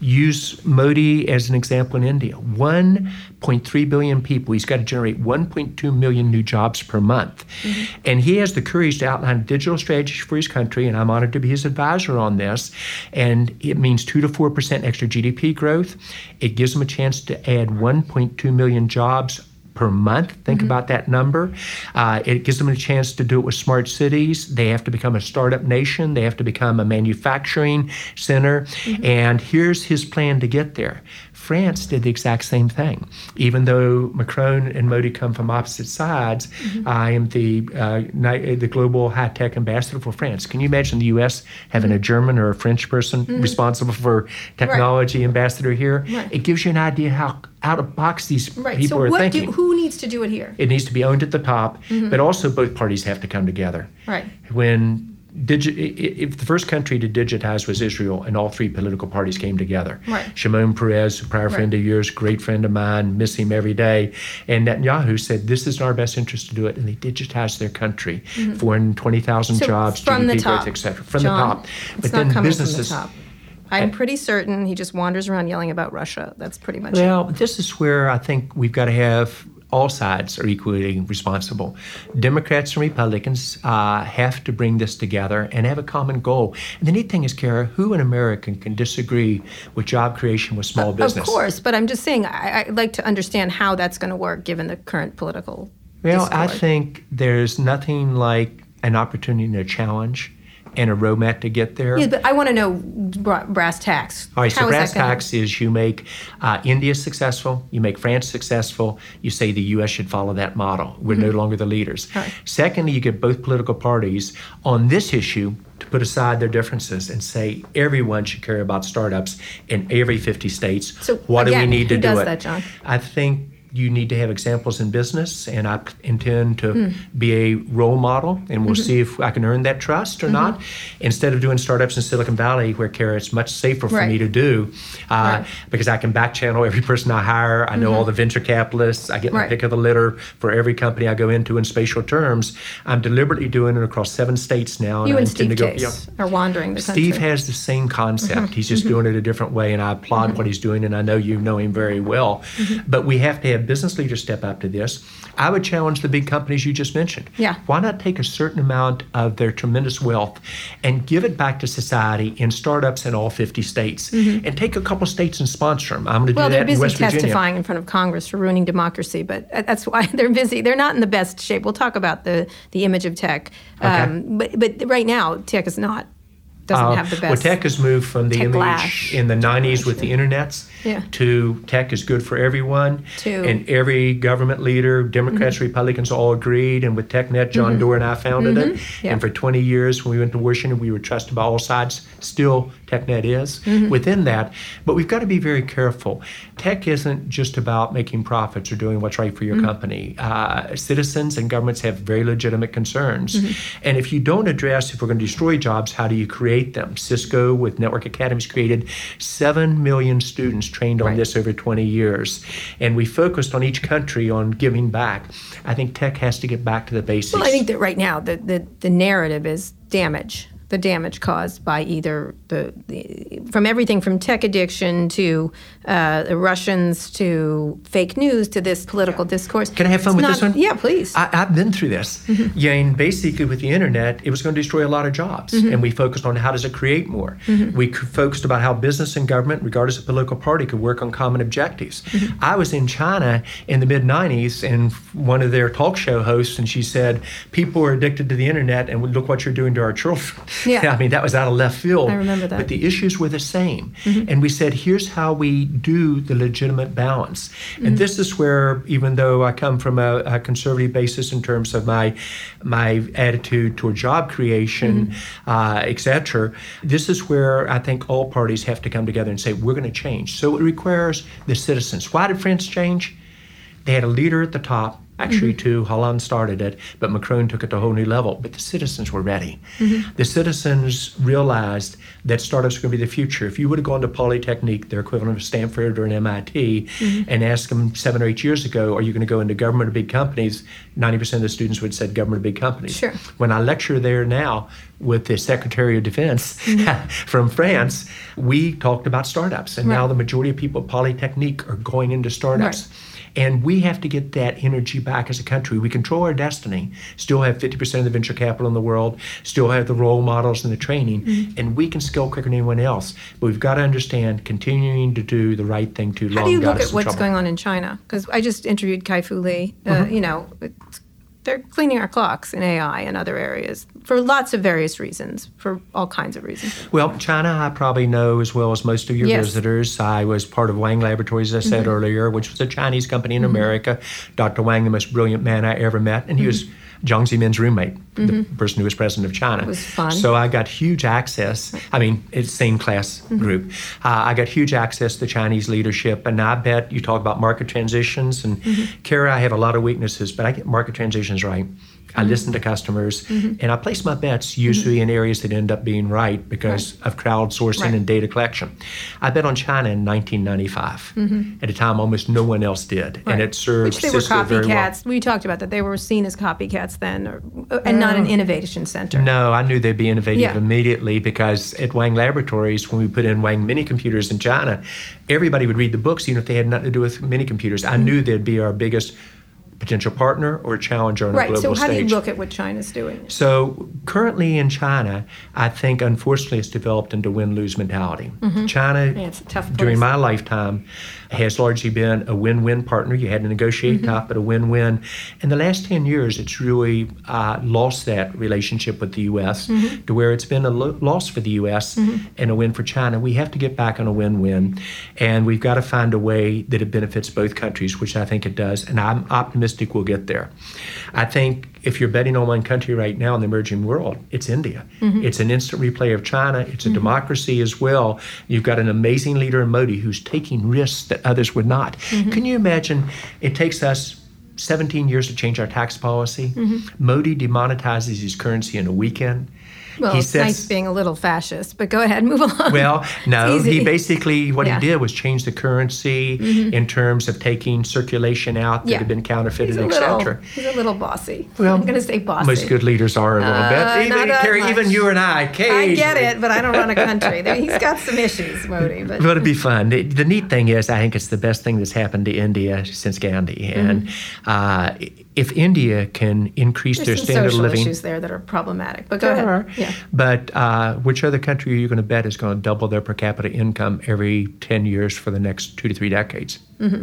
C: Use Modi as an example in India. 1.3 billion people. He's got to generate 1.2 million new jobs per month. Mm-hmm. And he has the courage to outline a digital strategy for his country, and I'm honored to be his advisor on this. And it means 2 to 4% extra GDP growth. It gives him a chance to add 1.2 million jobs per month. Think about that number. Uh, it gives them a chance to do it with smart cities. They have to become a startup nation. They have to become a manufacturing center. And here's his plan to get there. France did the exact same thing. Even though Macron and Modi come from opposite sides, mm-hmm. I am the uh, uh, the global high tech ambassador for France. Can you imagine the U.S. having a mm-hmm. German or a French person mm-hmm. responsible for technology ambassador here?
B: Right.
C: It gives you an idea how out of box these
B: Right.
C: people
B: so
C: are
B: what
C: thinking.
B: do who needs to do it here?
C: it needs to be owned at the top, but also both parties have to come together.
B: Right.
C: When digi- if the first country to digitize was Israel, and all three political parties came together.
B: Right.
C: Shimon Peres, a prior friend of yours, great friend of mine, miss him every day, and Netanyahu said, "This is in our best interest to do it," and they digitized their country, four hundred twenty thousand
B: Mm-hmm. So
C: jobs,
B: from the top,
C: growth, etc. From
B: John,
C: the top,
B: It's not coming
C: businesses.
B: from the top. I'm pretty certain he just wanders around yelling about Russia. That's pretty much it.
C: Well, this is where I think we've got to have all sides are equally responsible. Democrats and Republicans uh, have to bring this together and have a common goal. And the neat thing is, Kara, who in America can disagree with job creation with small business?
B: Of course, but I'm just saying I, I'd like to understand how that's going to work given the current political.
C: Well, I think there's nothing like an opportunity and a challenge and a roadmap to get there.
B: Yeah, but I want to know bra- brass tacks.
C: All right,
B: How
C: so brass tacks is you make uh, India successful, you make France successful, you say the U.S. should follow that model. We're no longer the leaders.
B: Mm-hmm. Right.
C: Secondly, you get both political parties on this issue to put aside their differences and say everyone should care about startups in every 50 states.
B: So,
C: what do
B: again,
C: we need to
B: who
C: do
B: does
C: it?
B: that, John?
C: I think you need to have examples in business, and I intend to
B: Hmm.
C: be a role model, and
B: Mm-hmm.
C: we'll see if I can earn that trust or not. Instead of doing startups in Silicon Valley, where Kara, it's much safer for
B: Right.
C: me to do, uh,
B: Right. Mm-hmm.
C: because I can back channel every person I hire. I know all the venture capitalists. I get my
B: Right.
C: pick of the litter for every company I go into in spatial terms. I'm deliberately doing it across seven states now.
B: You
C: I
B: and Steve
C: to go.
B: Are wandering the
C: Steve
B: country.
C: has the same concept.
B: Mm-hmm.
C: He's just doing it a different way, and I applaud what he's doing, and I know you know him very well.
B: Mm-hmm.
C: But we have to have business leaders step up to this. I would challenge the big companies you just mentioned.
B: Yeah.
C: Why not take a certain amount of their tremendous wealth and give it back to society in startups in all 50 states, and take a couple states and sponsor them? I'm going to
B: Mm-hmm. Well,
C: do
B: they're
C: that in
B: busy
C: West Virginia.
B: testifying in front of Congress for ruining democracy, but that's why [LAUGHS] they're busy. They're not in the best shape. We'll talk about the, the image of tech, um, but but right now, tech is not doesn't
C: Uh,
B: have the best.
C: Well, tech has moved from the image in the 90s with the internets
B: Yeah.
C: to tech is good for everyone.
B: To- Mm-hmm.
C: and every government leader, Democrats, Republicans, all agreed. And with TechNet, John Doerr and I founded it.
B: Mm-hmm. Yeah.
C: And for 20 years, when we went to Washington, we were trusted by all sides. Still, TechNet is
B: Mm-hmm.
C: within that. But we've got to be very careful. Tech isn't just about making profits or doing what's right for
B: Mm-hmm.
C: your company. Uh, citizens and governments have very legitimate concerns.
B: Mm-hmm.
C: And if you don't address if we're going to destroy jobs, how do you create them? Cisco with Network Academies created 7 million students trained on
B: Right.
C: this over 20 years. And we focused on each country on giving back. I think tech has to get back to the basics.
B: well, I think that right now the, the, the narrative is damage. The damage caused by either the, the from everything from tech addiction to uh, the Russians to fake news to this political discourse.
C: Can I have fun
B: It's
C: with this one?
B: Yeah, please.
C: I, I've been through this.
B: Mm-hmm.
C: Yeah, and basically with the internet, it was going to destroy a lot of jobs,
B: Mm-hmm.
C: and we focused on how does it create more. We c- focused about how business and government, regardless of political party, could work on common objectives.
B: Mm-hmm.
C: I was in China in the mid '90s, and one of their talk show hosts, and she said, "People are addicted to the internet, and look what you're doing to our [LAUGHS] children."
B: Yeah.
C: I mean, that was out of left field.
B: I remember that.
C: But the issues were the same. Mm-hmm. And we said, here's how we do the legitimate balance. And mm-hmm. this is where, even though I come from a, a conservative basis in terms of my my attitude toward job creation, mm-hmm. uh, et cetera, this is where I think all parties have to come together and say, we're going to change. So it requires the citizens. Why did France change? They had a leader at the top. Actually, mm-hmm. two. Hollande started it, but Macron took it to a whole new level. But the citizens were ready. Mm-hmm. The citizens realized that startups were going to be the future. If you would have gone to Polytechnique, their equivalent of Stanford or an MIT, mm-hmm. and asked them seven or eight years ago, "Are you going to go into government or big companies?" Ninety percent of the students would have said government or big companies.
B: Sure.
C: When I lecture there now with the Secretary of Defense [LAUGHS] from France, we talked about startups, and now the majority of people at Polytechnique are going into startups. And we have to get that energy back as a country. We control our destiny, still have 50% of the venture capital in the world, still have the role models and the training,
B: Mm-hmm.
C: and we can scale quicker than anyone else. But we've got to understand continuing to do the right thing too long
B: How do you look at what's
C: trouble.
B: going on in China? Because I just interviewed Kai Fu Lee. Uh,
C: Mm-hmm.
B: You know, they're cleaning our clocks in AI and other areas for lots of various reasons, for all kinds of reasons.
C: Well, China, I probably know as well as most of your
B: Yes.
C: visitors. I was part of Wang Laboratories, as I said mm-hmm. earlier, which was a Chinese company in mm-hmm. America. Dr. Wang, the most brilliant man I ever met, and he was mm-hmm. Jiang Zemin's roommate, the person who was president of China.
B: It was fun.
C: So I got huge access. I mean, it's same class mm-hmm. group. Uh, I got huge access to Chinese leadership, and I bet you talk about market transitions. And mm-hmm. Kara, I have a lot of weaknesses, but I get market transitions right. I listen to customers, mm-hmm. and I place my bets usually in areas that end up being right because of crowdsourcing
B: Right.
C: and data collection. I bet on China in 1995, mm-hmm. at a time almost no one else did, and it served
B: Which they were
C: very well.
B: copycats. We talked about that. They were seen as copycats then, or, uh, and not an oh. innovation center.
C: No, I knew they'd be innovative
B: Yeah.
C: immediately because at Wang Laboratories, when we put in Wang mini computers in China, everybody would read the books, even if they had nothing to do with mini computers. I mm-hmm. knew they'd be our biggest potential partner or challenger on a global stage. Right.
B: So how
C: stage.
B: do you look at what China's doing?
C: So currently in China, I think unfortunately it's developed into win-lose mentality. Mm-hmm. China,
B: Yeah, a
C: during my lifetime, has largely been a win-win partner. You had to negotiate mm-hmm. top, but a win-win. In the last ten years, it's really uh, lost that relationship with the U.S. Mm-hmm. to where it's been a lo- loss for the U.S. and a win for China. We have to get back on a win-win, and we've got to find a way that it benefits both countries, which I think it does. And I'm optimistic we'll get there. I think if you're betting on one country right now in the emerging world, it's India. Mm-hmm. It's an instant replay of China. It's a mm-hmm. democracy as well. You've got an amazing leader in Modi who's taking risks that others would not. Mm-hmm. Can you imagine? It takes us 17 years to change our tax policy. Modi demonetizes his currency in a weekend.
B: Well,
C: he
B: it's nice being a little fascist, but go ahead, move along.
C: well, no, he basically what
B: Yeah. Mm-hmm.
C: he did was change the currency in terms of taking circulation out that
B: Yeah.
C: had been counterfeited, etc.
B: he's a little bossy.
C: Well,
B: I'm going to say bossy.
C: Most good leaders are a little
B: Uh,
C: bit. Even, Kara, even you and I,
B: I get it, but I don't run a country. [LAUGHS] He's got some issues, Modi. But
C: But it'd be fun. The, the neat thing is, I think it's the best thing that's happened to India since Gandhi.
B: Mm-hmm.
C: And uh, if India can increase
B: there's
C: their standard of living,
B: issues there that are problematic. But go ahead.
C: are.
B: Yeah.
C: But uh, which other country are you going to bet is going to double their per capita income every 10 years for the next two to three decades?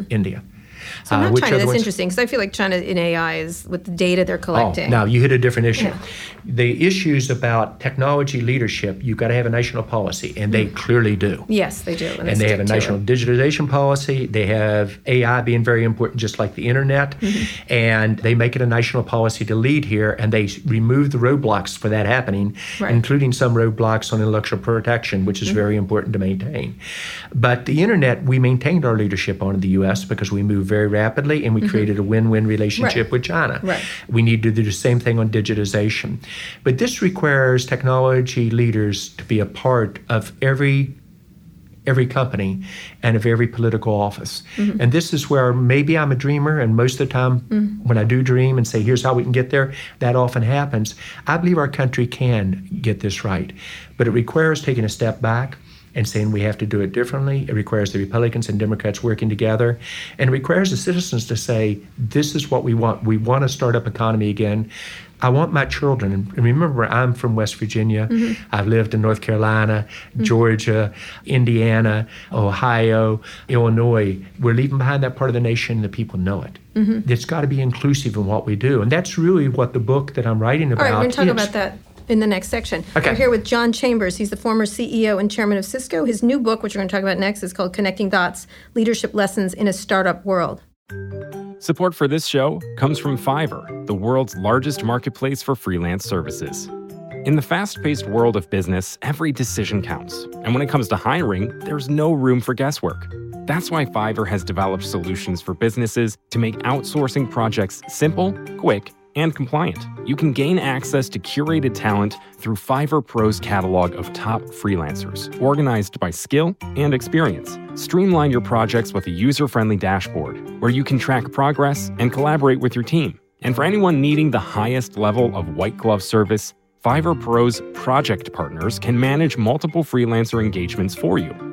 C: India.
B: Mm-hmm. So
C: Uh,
B: not China. That's
C: ones-
B: interesting because I feel like China in AI is with the data they're
C: Oh,
B: collecting.
C: now you hit a different issue.
B: Yeah.
C: The issues about technology leadership, you've got to have a national policy, and they clearly do.
B: Yes, they do.
C: and they have a national
B: it.
C: digitalization policy. They have AI being very important, just like the internet.
B: Mm-hmm.
C: And they make it a national policy to lead here, and they remove the roadblocks for that happening,
B: Right. Mm-hmm.
C: including some roadblocks on intellectual protection, which is very important to maintain. But the internet, we maintained our leadership on in the U.S. because we moved very rapidly and we created a win-win relationship
B: Mm-hmm. Right.
C: with China.
B: Right.
C: We need to do the same thing on digitization. But this requires technology leaders to be a part of every every company and of every political office. And this is where maybe I'm a dreamer, and most of the time when I do dream and say, here's how we can get there, that often happens. I believe our country can get this right. But it requires taking a step back and saying we have to do it differently. It requires the Republicans and Democrats working together. And it requires the citizens to say, this is what we want. We want a startup economy again. I want my children, and remember, I'm from West Virginia. Mm-hmm. I've lived in North Carolina, mm-hmm. Georgia, Indiana, Ohio, Illinois. We're leaving behind that part of the nation, and the people know it. Mm-hmm. It's got to be inclusive in what we do. And that's really what the book that I'm writing about
B: right, we're going to talk
C: is.
B: about that in the next section.
C: Okay.
B: We're here with John Chambers. He's the former CEO and chairman of Cisco. His new book, which we're going to talk about next, is called Connecting Dots Leadership Lessons in a Startup World.
E: Support for this show comes from Fiverr, the world's largest marketplace for freelance services. In the fast paced world of business, every decision counts. And when it comes to hiring, there's no room for guesswork. That's why Fiverr has developed solutions for businesses to make outsourcing projects simple, quick, and compliant. You can gain access to curated talent through Fiverr Pro's catalog of top freelancers, organized by skill and experience. Streamline your projects with a user friendly dashboard where you can track progress and collaborate with your team. And for anyone needing the highest level of white glove service, Fiverr Pro's project partners can manage multiple freelancer engagements for you.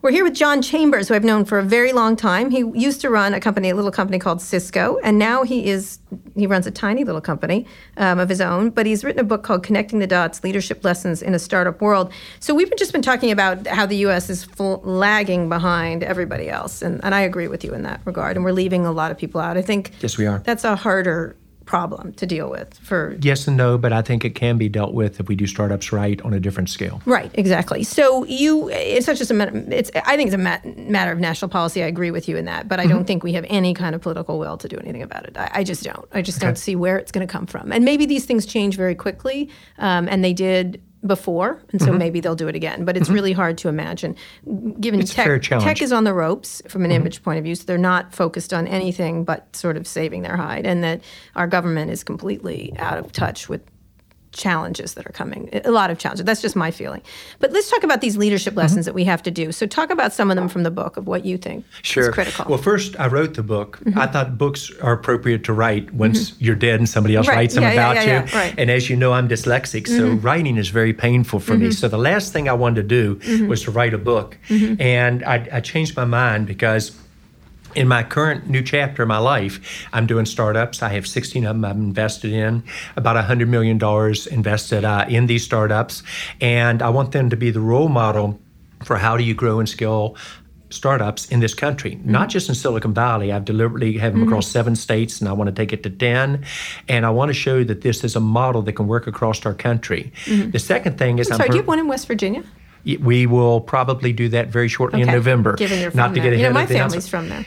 B: We're here with John Chambers, who I've known for a very long time. He used to run a company, a little company called Cisco, and now he is he runs a tiny little company um, of his own. But he's written a book called "Connecting the Dots: Leadership Lessons in a Startup World." So we've just been talking about how the U.S. is full, lagging behind everybody else, and, and I agree with you in that regard. And we're leaving a lot of people out. I think
C: Yes, we are.
B: that's a harder problem to deal with for
C: Yes and no, but I think it can be dealt with if we do startups right on a different scale.
B: Right, exactly. So you, it's not just a matter. It's I think it's a mat- matter of national policy. I agree with you in that, but I don't think we have any kind of political will to do anything about it. I, I just don't. I just don't see where it's going to come from. And maybe these things change very quickly, um, and they did before, and so maybe they'll do it again. But it's really hard to imagine, given
C: It's
B: tech. Tech is on the ropes from an image point of view, so they're not focused on anything but sort of saving their hide, and that our government is completely out of touch with challenges that are coming a lot of challenges that's just my feeling but let's talk about these leadership
C: Mm-hmm.
B: lessons that we have to do so talk about some of them from the book of what you think is critical
C: Well, first, I wrote the book. Mm-hmm. I thought books are appropriate to write once mm-hmm. you're dead and somebody else
B: Right.
C: writes them
B: Yeah, yeah,
C: about
B: yeah,
C: you.
B: yeah. Right.
C: And as you know, I'm dyslexic, so mm-hmm. writing is very painful for me. So the last thing I wanted to do was to write a book. And I, I changed my mind because in my current new chapter of my life, I'm doing startups. I have 16 of them I've invested in, about $100 million invested uh, in these startups. And I want them to be the role model for how do you grow and scale startups in this country, mm-hmm. not just in Silicon Valley. I've deliberately have them mm-hmm. across seven states, and I want to take it to ten. And I want to show that this is a model that can work across our country. Mm-hmm. The second thing is,
B: I'm
C: I'm
B: sorry do you have one in west virginia
C: we will probably do that very shortly in November.
B: given you're
C: not
B: from
C: to
B: there
C: get
B: you know my family's from there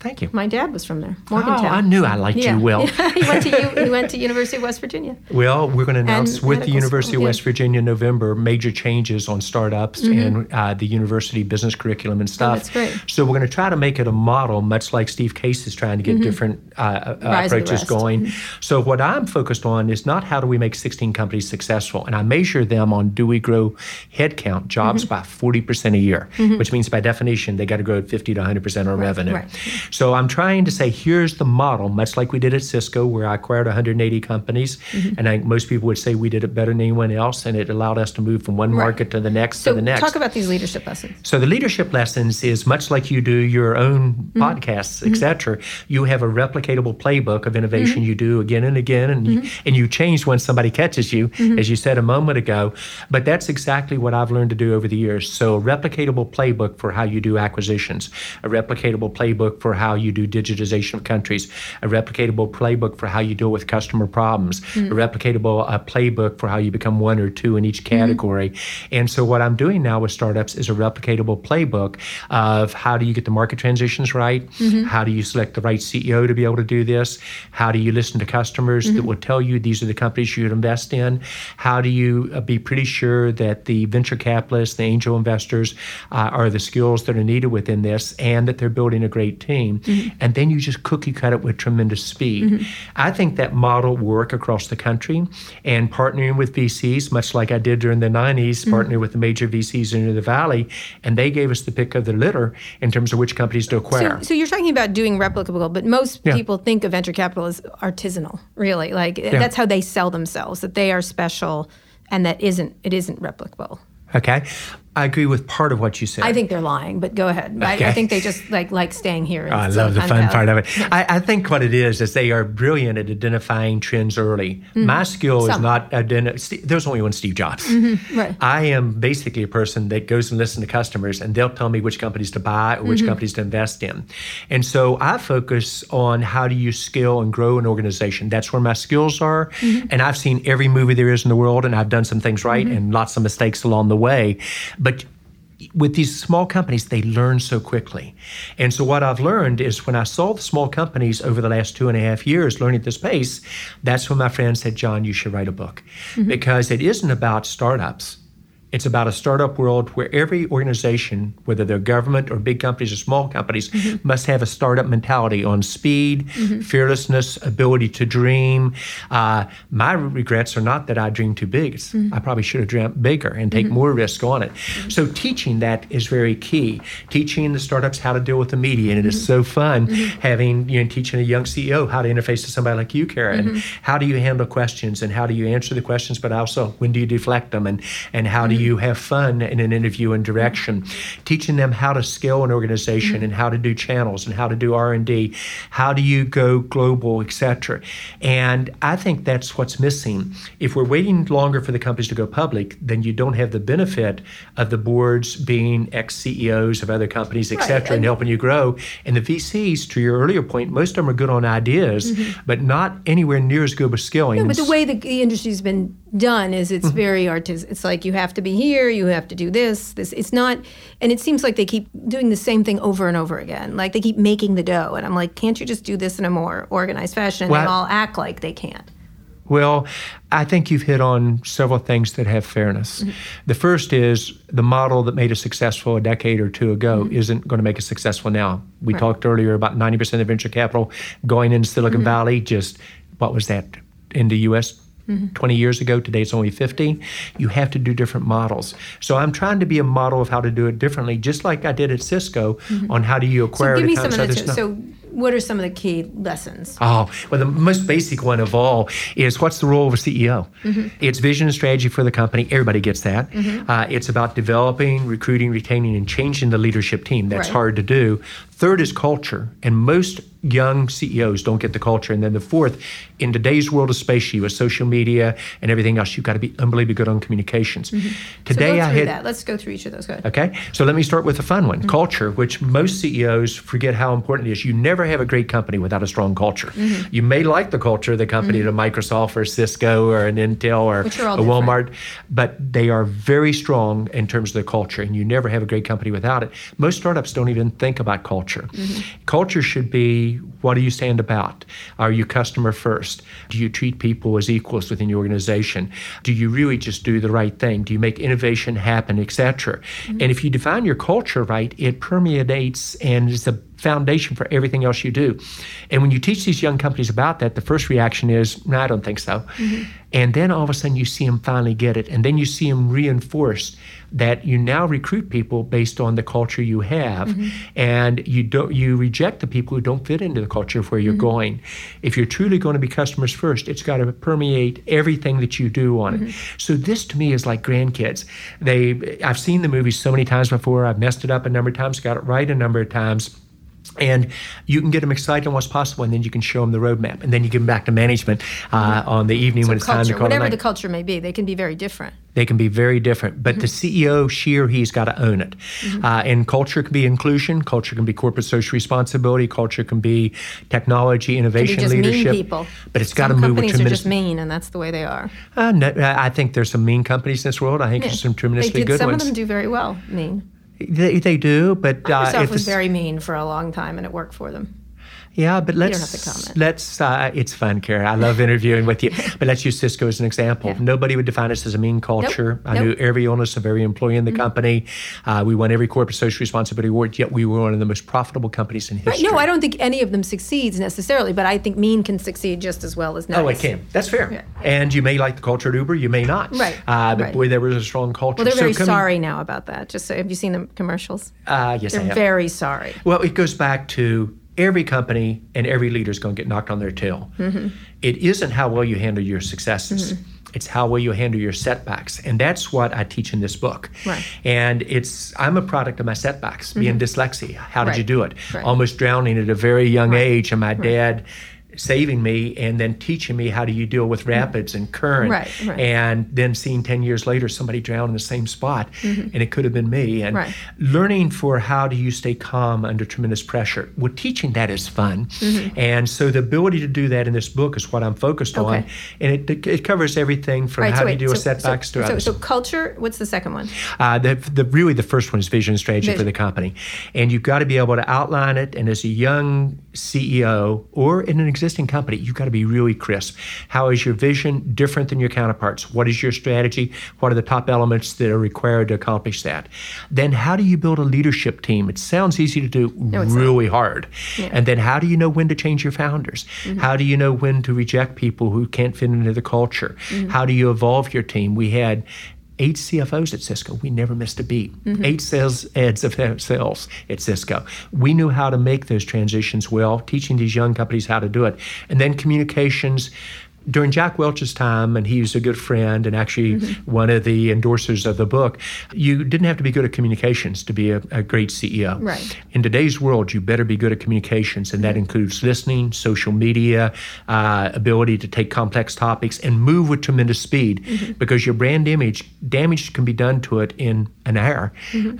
C: Thank you.
B: my dad was from there Morgantown.
C: Oh, I knew I liked
B: yeah.
C: you well. [LAUGHS]
B: he went to U, he went to university of west virginia
C: Well, we're going to announce with the University
B: school,
C: of
B: yeah.
C: West Virginia in November major changes on startups and uh, the university business curriculum and stuff.
B: Mm-hmm. that's great.
C: So we're going to try to make it a model, much like Steve Case is trying to get different uh, uh,
B: Mm-hmm. Rise of the
C: approaches
B: West. Mm-hmm.
C: going. So what I'm focused on is not how do we make 16 companies successful, and I measure them on do we grow headcount jobs
B: Mm-hmm.
C: by 40 percent a year, which means by definition they got to grow at 50 to 100 percent on revenue.
B: right.
C: So I'm trying to say here's the model, much like we did at Cisco, where I acquired 180 companies,
B: Mm-hmm.
C: and I think most people would say we did it better than anyone else, and it allowed us to move from one market to the next
B: so
C: to the next.
B: talk about these leadership lessons
C: So the leadership lessons is much like you do your own
B: Mm-hmm.
C: podcasts, etc. You have a replicatable playbook of innovation
B: Mm-hmm.
C: you do again and again, and you, and you change when somebody catches you,
B: Mm-hmm.
C: as you said a moment ago. But that's exactly what I've learned to do over the years. So a replicatable playbook for how you do acquisitions, a replicatable playbook for how you do digitization of countries, a replicatable playbook for how you deal with customer problems, mm-hmm. a replicatable uh, playbook for how you become one or two in each mm-hmm. category. Mm-hmm. And so what I'm doing now with startups is a replicatable playbook of how do you get the market transitions right? Mm-hmm. How do you select the right CEO to be able to do this? How do you listen to customers that mm-hmm. will tell you these are the companies you should invest in? How do you uh, be pretty sure that the venture capitalists, the angel investors uh, are the skills that are needed within this and that they're building a great team? Mm-hmm. And then you just cookie cut it with tremendous speed. Mm-hmm. I think that model will work across the country and partnering with VCs, much like I did during the 90s, mm-hmm. partnering with the major VCs in the Valley, and they gave us the pick of the litter in terms of which companies to acquire.
B: So, so you're talking about doing replicable, but most yeah. people think of venture capital as artisanal, really. Like yeah. that's how they sell themselves, that they are special and that isn't it isn't replicable.
C: Okay. I agree with part of what you said.
B: I think they're lying, but go ahead. Okay. I, I, think they just like like staying here.
C: Oh, I love the fun part of it. I, I, think what it is is they are brilliant at identifying trends early. Mm-hmm. My skill Some. is not identifying. There's only one Steve Jobs. Mm-hmm. Right. I am basically a person that goes and listens to customers, and they'll tell me which companies to buy or which mm-hmm. companies to invest in. And so I focus on how do you scale and grow an organization. That's where my skills are. Mm-hmm. And I've seen every movie there is in the world, and I've done some things right mm-hmm. and lots of mistakes along the way. But with these small companies, they learn so quickly. And so, what I've learned is when I saw the small companies over the last two and a half years learning at this pace, that's when my friend said, John, you should write a book. Mm-hmm. Because it isn't about startups, it's about a startup world where every organization, whether they're government or big companies or small companies, mm-hmm. must have a startup mentality on speed, mm-hmm. fearlessness, ability to dream. Uh, my regrets are not that I dreamed too big. Mm-hmm. I probably should have dreamt bigger and take mm-hmm. more risk on it. Mm-hmm. So teaching that is very key. Teaching the startups how to deal with the media, and it is mm-hmm. so fun having you know teaching a young CEO how to interface to somebody like you, Kara. How do you handle questions and how do you answer the questions, but also when do you deflect them and and how do you have fun in an interview and direction, teaching them how to scale an organization mm-hmm. and how to do channels and how to do R&D, how do you go global, etc. And I think that's what's missing. If we're waiting longer for the companies to go public, then you don't have the benefit of the boards being ex-CEOs of other companies, etc., right. and helping you grow. And the VCs, to your earlier point, most of them are good on ideas, mm-hmm. but not anywhere near as good with scaling.
B: No, but the way the industry's been done is it's mm-hmm. very artistic. It's like you have to be here, you have to do this, this. It's not, and it seems like they keep doing the same thing over and over again. Like they keep making the dough, and I'm like, can't you just do this in a more organized fashion? And well, they all act like they can't.
C: Well, I think you've hit on several things that have fairness. Mm-hmm. The first is the model that made us successful a decade or two ago mm-hmm. isn't going to make us successful now. We right. talked earlier about 90% of venture capital going into Silicon mm-hmm. Valley. Just what was that in the U.S. Mm-hmm. 20 years ago. Today it's only 50. You have to do different models. So I'm trying to be a model of how to do it differently, just like I did at Cisco mm-hmm. on how do you acquire.
B: So give me some of the. So what are some of the key lessons?
C: Oh, well, the most basic one of all is what's the role of a CEO? Mm-hmm. It's vision and strategy for the company. Everybody gets that. Mm-hmm. Uh, it's about developing, recruiting, retaining, and changing the leadership team. That's right. hard to do. Third is culture, and most young CEOs don't get the culture. And then the fourth, in today's world of space, you with social media and everything else, you've got to be unbelievably good on communications.
B: Mm-hmm. Today, so I had that. Let's go through each of those. Go ahead.
C: Okay, so let me start with the fun one: mm-hmm. culture, which most CEOs forget how important it is. You never have a great company without a strong culture. Mm-hmm. You may like the culture of the company, mm-hmm. a Microsoft or Cisco or an Intel or a Walmart, but they are very strong in terms of the culture, and you never have a great company without it. Most startups don't even think about culture culture. Mm-hmm. Culture should be what do you stand about? Are you customer first? Do you treat people as equals within your organization? Do you really just do the right thing? Do you make innovation happen, etc.? Mm-hmm. And if you define your culture right, it permeates and is a foundation for everything else you do. And when you teach these young companies about that, the first reaction is, no, I don't think so. Mm-hmm. And then all of a sudden you see them finally get it. And then you see them reinforced that you now recruit people based on the culture you have. Mm-hmm. And you don't you reject the people who don't fit into the culture of where you're mm-hmm. going. If you're truly going to be customers first, it's got to permeate everything that you do on it. Mm-hmm. So this to me is like grandkids. They I've seen the movie so many times before. I've messed it up a number of times, got it right a number of times and you can get them excited on what's possible, and then you can show them the roadmap, and then you give them back to management uh, on the evening
B: So
C: when it's
B: culture,
C: time to call
B: whatever
C: it
B: the culture may be, they can be very different.
C: They can be very different, but the CEO, she or he's got to own it. Uh, and culture can be inclusion, culture can be corporate social responsibility, culture can be technology,
B: be
C: innovation,
B: just
C: leadership.
B: mean people.
C: But it's got to
B: Some
C: move with
B: companies are just mean, and that's the way they are.
C: Uh, no, I think there's some mean companies in this world. I think there's some tremendously
B: did,
C: good
B: some
C: ones.
B: of them do very well. Mean.
C: They, they do, but uh,
B: Microsoft was very mean for a long time, and it worked for them.
C: Yeah, but let's
B: don't have to comment.
C: let's. Uh, it's fun, Kara. I love interviewing with you. [LAUGHS] But let's use Cisco as an example.
B: Yeah.
C: Nobody would define us as a mean culture. I
B: Nope.
C: knew every illness of every employee in the
B: Mm-hmm.
C: company. Uh, we won every corporate social responsibility award. Yet we were one of the most profitable companies in
B: Right,
C: history.
B: no, I don't think any of them succeeds necessarily, but I think mean can succeed just as well as nice.
C: Oh, it can. That's fair.
B: Yeah.
C: And you may like the culture at Uber. You may not.
B: Right,
C: Uh, but
B: right.
C: boy, there was a strong culture.
B: Well, they're
C: So
B: very
C: coming-
B: sorry now about that. Just so, have you seen the commercials?
C: Uh, yes, I
B: They're
C: have.
B: very sorry.
C: Well, it goes back to every company and every leader is going to get knocked on their tail.
B: Mm-hmm.
C: It isn't how well you handle your successes. It's how well you handle your setbacks, and that's what I teach in this book.
B: Right.
C: And it's I'm a product of my setbacks, being dyslexia. How did
B: Mm-hmm. Right.
C: you do it?
B: Right.
C: Almost drowning at a very young age, and my dad saving me and then teaching me how do you deal with rapids and current
B: Right, right.
C: and then seeing 10 years later somebody drown in the same spot and it could have been me and
B: Mm-hmm. Right.
C: learning for how do you stay calm under tremendous pressure well teaching that is fun
B: Mm-hmm.
C: and so the ability to do that in this book is what i'm focused on and it, it covers everything from how
B: so
C: do you deal with
B: so-
C: setbacks
B: so,
C: to
B: so,
C: others
B: so culture, what's the second one?
C: uh, the, the really the first one is vision and strategy for the company, and you've got to be able to outline it. And as a young CEO or in an existing company, you've got to be really crisp. How is your vision different than your counterparts? What is your strategy? What are the top elements that are required to accomplish that? Then how do you build a leadership team? It sounds easy to do,
B: not.
C: really hard. And then how do you know when to change your founders?
B: Mm-hmm.
C: How do you know when to reject people who can't fit into the culture?
B: Mm-hmm.
C: How do you evolve your team? We had eight CFOs at Cisco. We never missed a beat.
B: Mm-hmm.
C: Eight sales heads of [LAUGHS] sales at Cisco. We knew how to make those transitions well, teaching these young companies how to do it. And then communications. During Jack Welch's time, and he was a good friend and actually
B: Mm-hmm.
C: one of the endorsers of the book, you didn't have to be good at communications to be a, a great CEO.
B: Right.
C: In today's world, you better be good at communications, and that includes listening, social media, uh, ability to take complex topics and move with tremendous speed because your brand image, damage can be done to it in an hour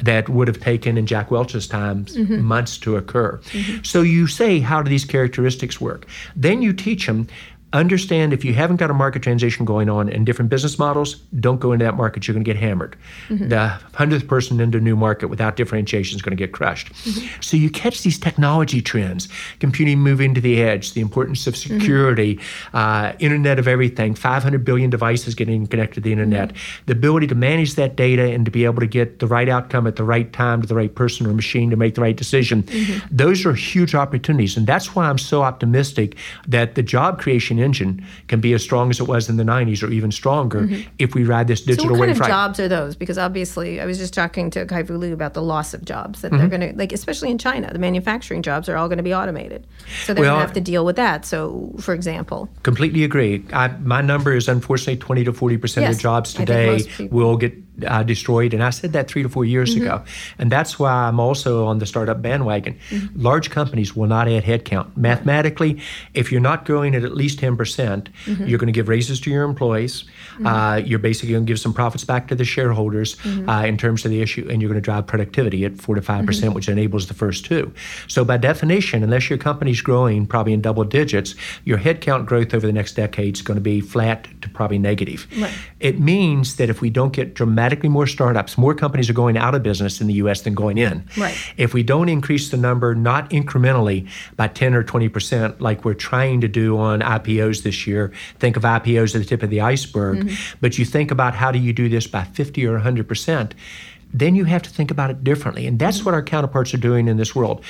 C: that would have taken in Jack Welch's times months to occur. So you say, how do these characteristics work? Then you teach them. Understand if you haven't got a market transition going on and different business models, don't go into that market. You're going to get hammered. Mm-hmm. The hundredth person into a new market without differentiation is going to get crushed. Mm-hmm. So you catch these technology trends, computing moving to the edge, the importance of mm-hmm. security, uh, Internet of Everything, 500 billion devices getting connected to the Internet, the ability to manage that data and to be able to get the right outcome at the right time to the right person or machine to make the right decision. Those are huge opportunities. And that's why I'm so optimistic that the job creation engine can be as strong as it was in the 90s or even stronger if we ride this
B: So
C: digital
B: what kind of
C: right.
B: jobs are those? Because obviously, I was just talking to Kai Fu Lee about the loss of jobs that
C: Mm-hmm.
B: they're going to like, especially in China. The manufacturing jobs are all going to be automated, so they're
C: Well-
B: going to have to deal with that. So, for example,
C: Completely agree. I, my number is unfortunately 20 to 40 percent of the jobs today will get uh, destroyed, and I said that three to four years
B: Mm-hmm.
C: ago, and that's why I'm also on the startup bandwagon.
B: Mm-hmm.
C: Large companies will not add headcount. Mathematically, if you're not growing at at least 10 percent,
B: Mm-hmm.
C: you're going to give raises to your employees. Uh, you're basically going to give some profits back to the shareholders
B: Mm-hmm.
C: uh, in terms of the issue, and you're going to drive productivity at four to 5 percent,
B: Mm-hmm.
C: which enables the first two. So by definition, unless your company's growing probably in double digits, your headcount growth over the next decade is going to be flat to probably negative. It means that if we don't get dramatically more startups, more companies are going out of business in the U.S. than going in.
B: Right.
C: If we don't increase the number, not incrementally by 10 or 20 percent, like we're trying to do on IPOs this year, think of IPOs at the tip of the iceberg, mm-hmm. but you think about how do you do this by 50 or 100 percent, then you have to think about it differently. And that's mm-hmm. what our counterparts are doing in this world.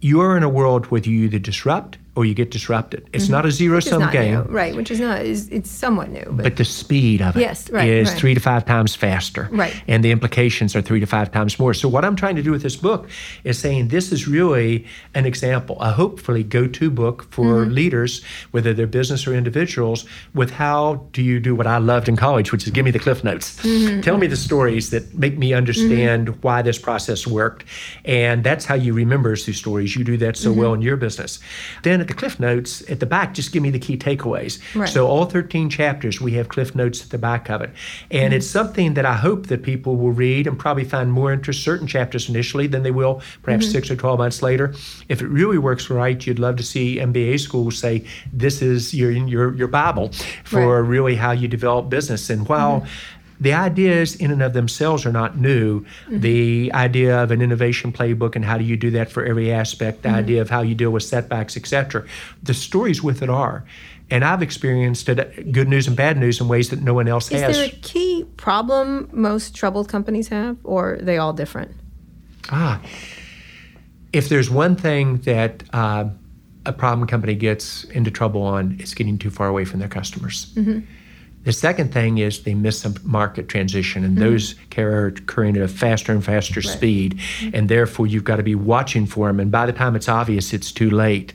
C: You're in a world where you either disrupt or you get disrupted. It's not a zero
B: Mm-hmm. Is
C: sum game.
B: new, right? Which is not. Is it's somewhat new, but,
C: But the speed of it is
B: Yes, right, right.
C: three to five times faster.
B: Right.
C: And the implications are three to five times more. So, what I'm trying to do with this book is saying this is really an example, a hopefully go to book for
B: Mm-hmm.
C: leaders, whether they're business or individuals, with how do you do what I loved in college, which is give me the cliff notes.
B: Mm-hmm.
C: Tell me the stories that make me understand why this process worked. And that's how you remember through stories. You do that so
B: Mm-hmm.
C: well in your business. Then at the cliff notes at the back, just give me the key takeaways.
B: Right.
C: So all 13 chapters, we have cliff notes at the back of it. And it's mm-hmm. something that I hope that people will read and probably find more interest certain chapters initially than they will perhaps mm-hmm. six or 12 months later. If it really works right, you'd love to see MBA schools say this is your your your Bible for
B: Right.
C: really how you develop business. And while mm-hmm. The ideas in and of themselves are not new. The idea of an innovation playbook and how do you do that for every aspect, the idea of how you deal with setbacks, etc. The stories with it are. And I've experienced it, good news and bad news, in ways that no one else
B: is
C: has.
B: there a key problem most troubled companies have, or are they all different?
C: Ah, if there's one thing that uh, a problem company gets into trouble on, it's getting too far away from their customers. The second thing is they miss a market transition, and those are occurring at a faster and faster speed, and therefore you've got to be watching for them. And by the time it's obvious, it's too late.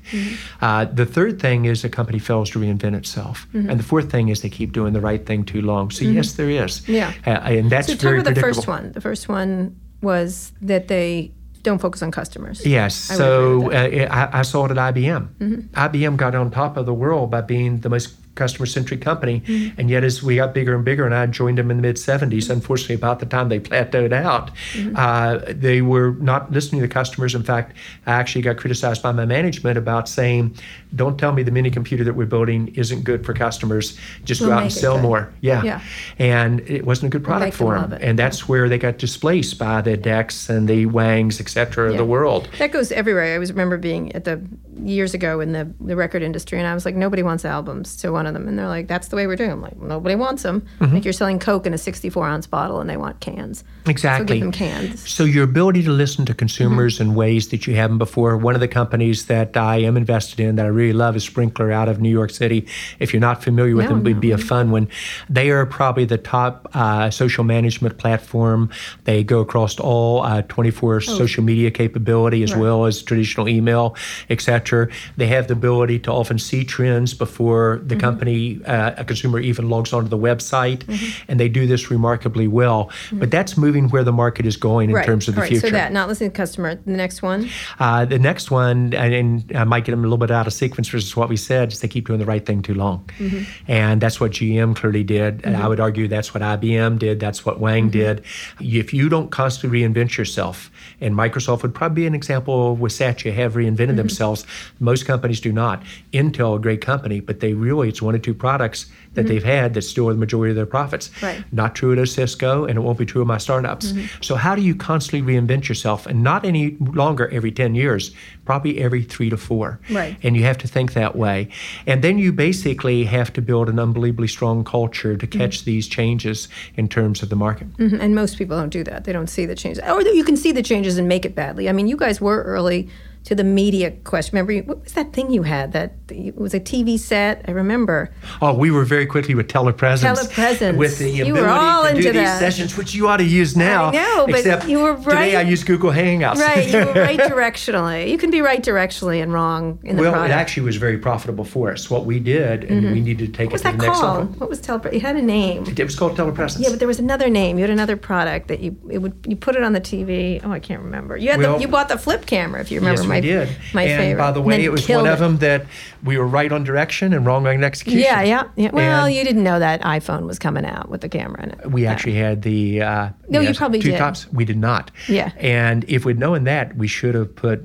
C: Uh, the third thing is a company fails to reinvent itself, and the fourth thing is they keep doing the right thing too long. So yes, there is.
B: Yeah.
C: Uh, and that's
B: So
C: very
B: the first one. The first one was that they don't focus on customers.
C: Yes.
B: I
C: So uh, I, I saw it at IBM.
B: Mm-hmm.
C: IBM got on top of the world by being the most customer centric company.
B: Mm-hmm.
C: And yet, as we got bigger and bigger, and I joined them in the mid 70s, unfortunately, about the time they plateaued out,
B: Mm-hmm.
C: uh, they were not listening to the customers. In fact, I actually got criticized by my management about saying, don't tell me the mini computer that we're building isn't good for customers. Just
B: We'll
C: go out and sell
B: good."
C: more. Yeah.
B: Yeah.
C: And it wasn't a good product
B: them
C: for
B: love
C: them. And that's where they got displaced by the DECs and the Wangs, et cetera, of the world.
B: That goes everywhere. I always remember being at the years ago in the, the record industry, and I was like, nobody wants albums to one of them. And they're like, that's the way we're doing. I'm like, nobody wants them.
C: Mm-hmm.
B: Like you're selling Coke in a 64 ounce bottle, and they want cans.
C: Exactly.
B: So give them cans.
C: So your ability to listen to consumers
B: Mm-hmm.
C: in ways that you haven't before. One of the companies that I am invested in that I really love is Sprinklr out of New York City. If you're not familiar with
B: No,
C: them, it would be a fun one. They are probably the top uh, social management platform. They go across all uh, 24 social media capability as
B: Oh. Right.
C: well as traditional email, etc. They have the ability to often see trends before
B: Mm-hmm.
C: the company, uh, a consumer even logs onto the website,
B: Mm-hmm.
C: and they do this remarkably well. But that's moving where the market is going in
B: right.
C: terms of the
B: right,
C: future.
B: So that, not listening to customer. The next one.
C: Uh, the next one, and, and I might get them a little bit out of sequence versus what we said, is they keep doing the right thing too long.
B: Mm-hmm.
C: And that's what GM clearly did. And I would argue that's what IBM did, that's what Wang
B: Mm-hmm.
C: did. If you don't constantly reinvent yourself, and Microsoft would probably be an example with Satya have reinvented
B: Mm-hmm.
C: themselves. Most companies do not. Intel, a great company, but they really, it's one or two products that they've had that store the majority of their profits.
B: Mm-hmm. Right.
C: Not true at Cisco, and it won't be true of my startups.
B: Mm-hmm.
C: So, how do you constantly reinvent yourself? And not any longer every 10 years, probably every three to four.
B: Right.
C: And you have to think that way. And then you basically have to build an unbelievably strong culture to catch
B: Mm-hmm.
C: these changes in terms of the market.
B: Mhm, And most people don't do that. They don't see the changes. Or you can see the changes and make it badly. I mean, you guys were early to the media question. Remember, what was that thing you had? That it was a TV set. I remember.
C: Oh, we were very quickly with telepresence.
B: Telepresence.
C: With the
B: You
C: ability
B: were all
C: to
B: into
C: do these
B: that.
C: sessions, which you ought to use now.
B: I know, but
C: except
B: you were
C: Today I
B: right.
C: use Google Hangouts.
B: Right, you were right [LAUGHS] directionally. You can be right directionally and wrong in the
C: well,
B: product.
C: it actually was very profitable for us. What we did, and mm-hmm. we needed to take
B: what
C: it to the next level.
B: called? What was telepresence? It had a name.
C: It was called telepresence.
B: Yeah, but there was another name. You had another product that you it would you put it on the TV. Oh, I can't remember. You had
C: Well,
B: the, you bought the flip camera if you remember.
C: yes,
B: my,
C: we did.
B: My
C: and
B: favorite.
C: by the way, it was one of them that we were right on direction and wrong on execution.
B: Yeah, yeah, yeah. Well,
C: And
B: you didn't know that iPhone was coming out with the camera in it.
C: We actually had the. Uh,
B: No, you probably
C: two
B: did.
C: tops. We did not.
B: Yeah.
C: And if we'd known that, we should have put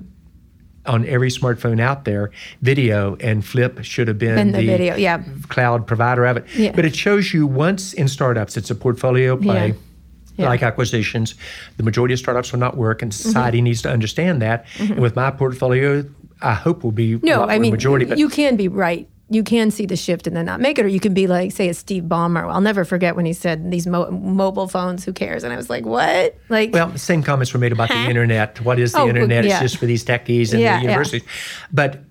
C: on every smartphone out there video, and Flip should have been
B: Been the video, yeah.
C: cloud provider of it.
B: Yeah.
C: But it shows you once in startups, it's a portfolio play.
B: Yeah. Yeah. Mm-hmm.
C: Like acquisitions, the majority of startups will not work, and society needs to understand that. And with my portfolio, I hope will be
B: No, I mean
C: majority. But
B: you can be right. You can see the shift and then not make it, or you can be like, say, a Steve Ballmer. I'll never forget when he said these mo- mobile phones. Who cares? And I was like, what? Like,
C: Well, same comments were made about the internet. What is the
B: Oh,
C: internet?
B: yeah.
C: It's just for these techies and
B: Yeah,
C: the universities. But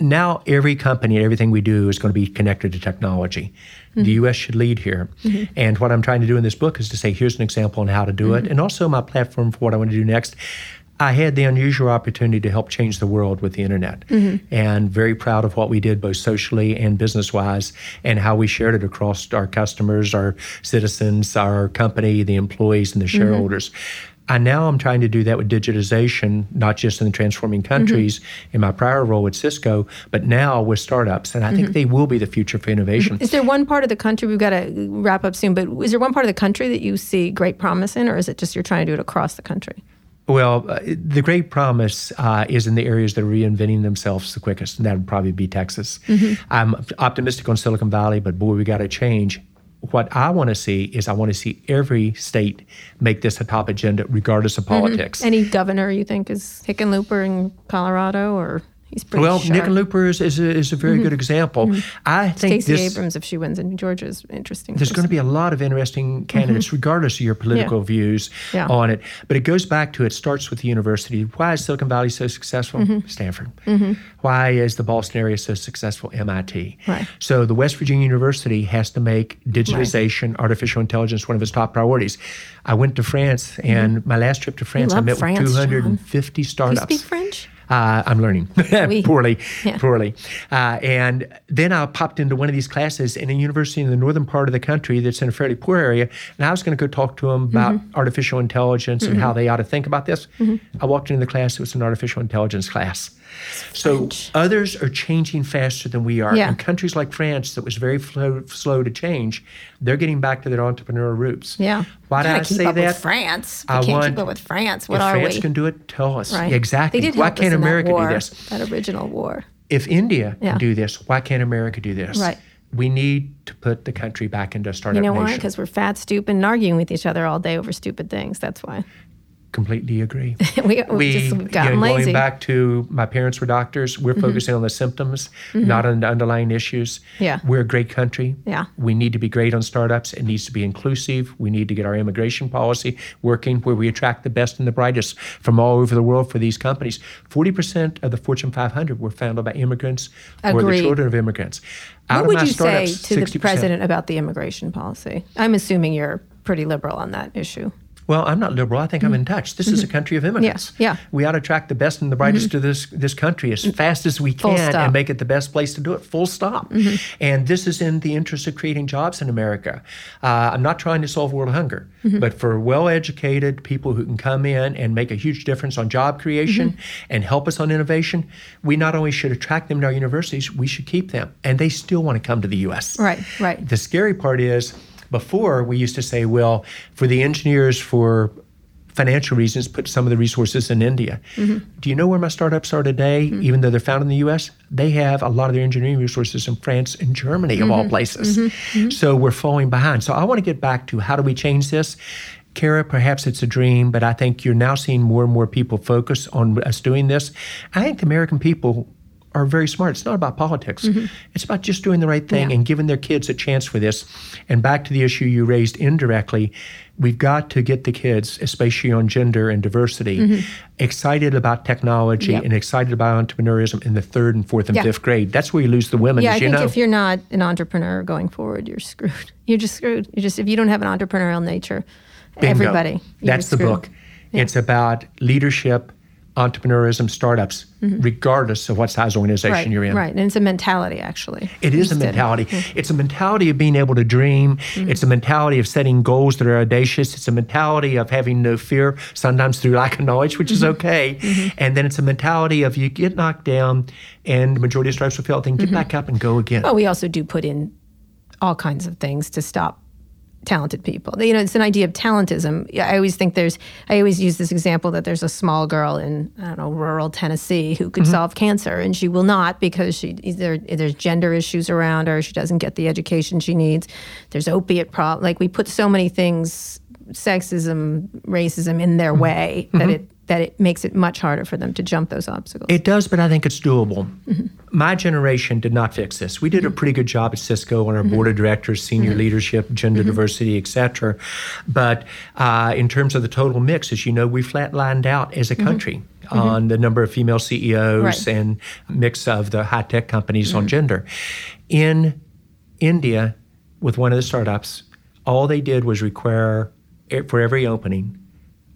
C: now every company and everything we do is going to be connected to technology. Mm-hmm. The U.S. should lead here. Mm-hmm. And what I'm trying to do in this book is to say, here's an example on how to do mm-hmm. it, and also my platform for what I want to do next. I had the unusual opportunity to help change the world with the internet, mm-hmm. and very proud of what we did both socially and business wise, and how we shared it across our customers, our citizens, our company, the employees, and the mm-hmm. shareholders. Mm-hmm. I now I'm trying to do that with digitization, not just in the transforming countries mm-hmm. in my prior role at Cisco, but now with startups. And I think mm-hmm. they will be the future for innovation.
B: Is there one part of the country, we've got to wrap up soon, but is there one part of the country that you see great promise in, or is it just you're trying to do it across the country?
C: Well, uh, the great promise uh, is in the areas that are reinventing themselves the quickest, and that would probably be Texas. Mm-hmm. I'm optimistic on Silicon Valley, but boy, we got to change what I want to see is I want to see every state make this a top agenda, regardless of mm-hmm. politics.
B: Mm-hmm. Any governor you think is Hickenlooper in Colorado, or He's pretty
C: well,
B: sharp.
C: Hickenlooper is, is, a, is a very mm-hmm. good example. Mm-hmm. I think
B: Stacey Abrams, if she wins in Georgia, is interesting.
C: There's going to be a lot of interesting candidates, mm-hmm. regardless of your political yeah. views yeah. on it. But it goes back to it starts with the university. Why is Silicon Valley so successful? Mm-hmm. Stanford. Mm-hmm. Why is the Boston area so successful? MIT.
B: Right.
C: So the West Virginia University has to make digitization, right. artificial intelligence one of its top priorities. I went to France, and mm-hmm. my last trip to France, I met France, with 250
B: John.
C: startups.
B: Do you speak French?
C: Uh, I'm learning [LAUGHS] [LAUGHS] poorly, yeah. poorly. Uh, and then I popped into one of these classes in a university in the northern part of the country that's in a fairly poor area, and I was going to go talk to them about mm-hmm. artificial intelligence mm-hmm. and how they ought to think about this. Mm-hmm. I walked into the class; it was an artificial intelligence class. So others are changing faster than we are.
B: Yeah.
C: In countries like France, that was very slow, slow to change, they're getting back to their entrepreneurial roots.
B: Yeah.
C: Why did I
B: keep
C: say
B: up
C: that?
B: With France. I can't keep up with France. What
C: if
B: are
C: France
B: we?
C: can do it, tell us.
B: Right.
C: Exactly.
B: They did
C: why can't America
B: war,
C: do this?
B: That original war.
C: If India yeah. can do this, why can't America do this?
B: Right.
C: We need to put the country back into a startup nation.
B: You know
C: nation.
B: why? Because we're fat, stupid, and arguing with each other all day over stupid things. That's why
C: completely agree. [LAUGHS]
B: we, we just gotten
C: you know,
B: lazy.
C: Going back to my parents were doctors, we're mm-hmm. focusing on the symptoms, mm-hmm. not on the underlying issues.
B: Yeah.
C: We're a great country.
B: Yeah.
C: We need to be great on startups. It needs to be inclusive. We need to get our immigration policy working where we attract the best and the brightest from all over the world for these companies. 40% of the Fortune 500 were founded by immigrants
B: Agreed.
C: or the children of immigrants.
B: Out what would you say to 60%. the president about the immigration policy? I'm assuming you're pretty liberal on that issue.
C: Well, I'm not liberal. I think mm-hmm. I'm in touch. This mm-hmm. is a country of immigrants.
B: Yeah, yeah.
C: We ought to attract the best and the brightest mm-hmm. to this this country as fast as we can and make it the best place to do it. Full stop. Mm-hmm. And this is in the interest of creating jobs in America. Uh, I'm not trying to solve world hunger, mm-hmm. but for well-educated people who can come in and make a huge difference on job creation mm-hmm. and help us on innovation, we not only should attract them to our universities, we should keep them, and they still want to come to the U.S.
B: Right, right.
C: The scary part is before, we used to say, well, for the engineers, for financial reasons, put some of the resources in India. Mm-hmm. Do you know where my startups are today, mm-hmm. even though they're found in the US? They have a lot of their engineering resources in France and Germany, mm-hmm. of all mm-hmm. places. Mm-hmm. Mm-hmm. So we're falling behind. So I want to get back to how do we change this? Kara, perhaps it's a dream, but I think you're now seeing more and more people focus on us doing this. I think the American people are very smart. It's not about politics. Mm-hmm. It's about just doing the right thing
B: yeah.
C: and giving their kids a chance for this. And back to the issue you raised indirectly, we've got to get the kids, especially on gender and diversity, mm-hmm. excited about technology yep. and excited about entrepreneurship in the third and fourth and
B: yeah.
C: fifth grade. That's where you lose the women.
B: Yeah, I think
C: know.
B: if you're not an entrepreneur going forward, you're screwed. [LAUGHS] You're just screwed. You just if you don't have an entrepreneurial nature,
C: Bingo.
B: everybody.
C: That's the book. Yeah. It's about leadership entrepreneurism, startups, mm-hmm. regardless of what size organization
B: right,
C: you're in.
B: Right, and it's a mentality, actually.
C: It is a mentality. Mm-hmm. It's a mentality of being able to dream. Mm-hmm. It's a mentality of setting goals that are audacious. It's a mentality of having no fear, sometimes through lack of knowledge, which is mm-hmm. okay. Mm-hmm. And then it's a mentality of you get knocked down, and the majority of stripes will fail, then get mm-hmm. back up and go again.
B: Well, we also do put in all kinds of things to stop talented people. You know, it's an idea of talentism. I always think there's, I always use this example that there's a small girl in, I don't know, rural Tennessee who could mm-hmm. solve cancer and she will not because she, there, there's gender issues around her. She doesn't get the education she needs. There's opiate problem. Like we put so many things, sexism, racism in their mm-hmm. way that mm-hmm. it, that it makes it much harder for them to jump those obstacles.
C: It does, but I think it's doable. Mm-hmm. My generation did not fix this. We did a mm-hmm. pretty good job at Cisco on our mm-hmm. board of directors, senior mm-hmm. leadership, gender mm-hmm. diversity, et cetera. But uh, in terms of the total mix, as you know, we flatlined out as a mm-hmm. country. on the number of female CEOs
B: Right.
C: and mix of the high tech companies on gender. In India, with one of the startups, all they did was require for every opening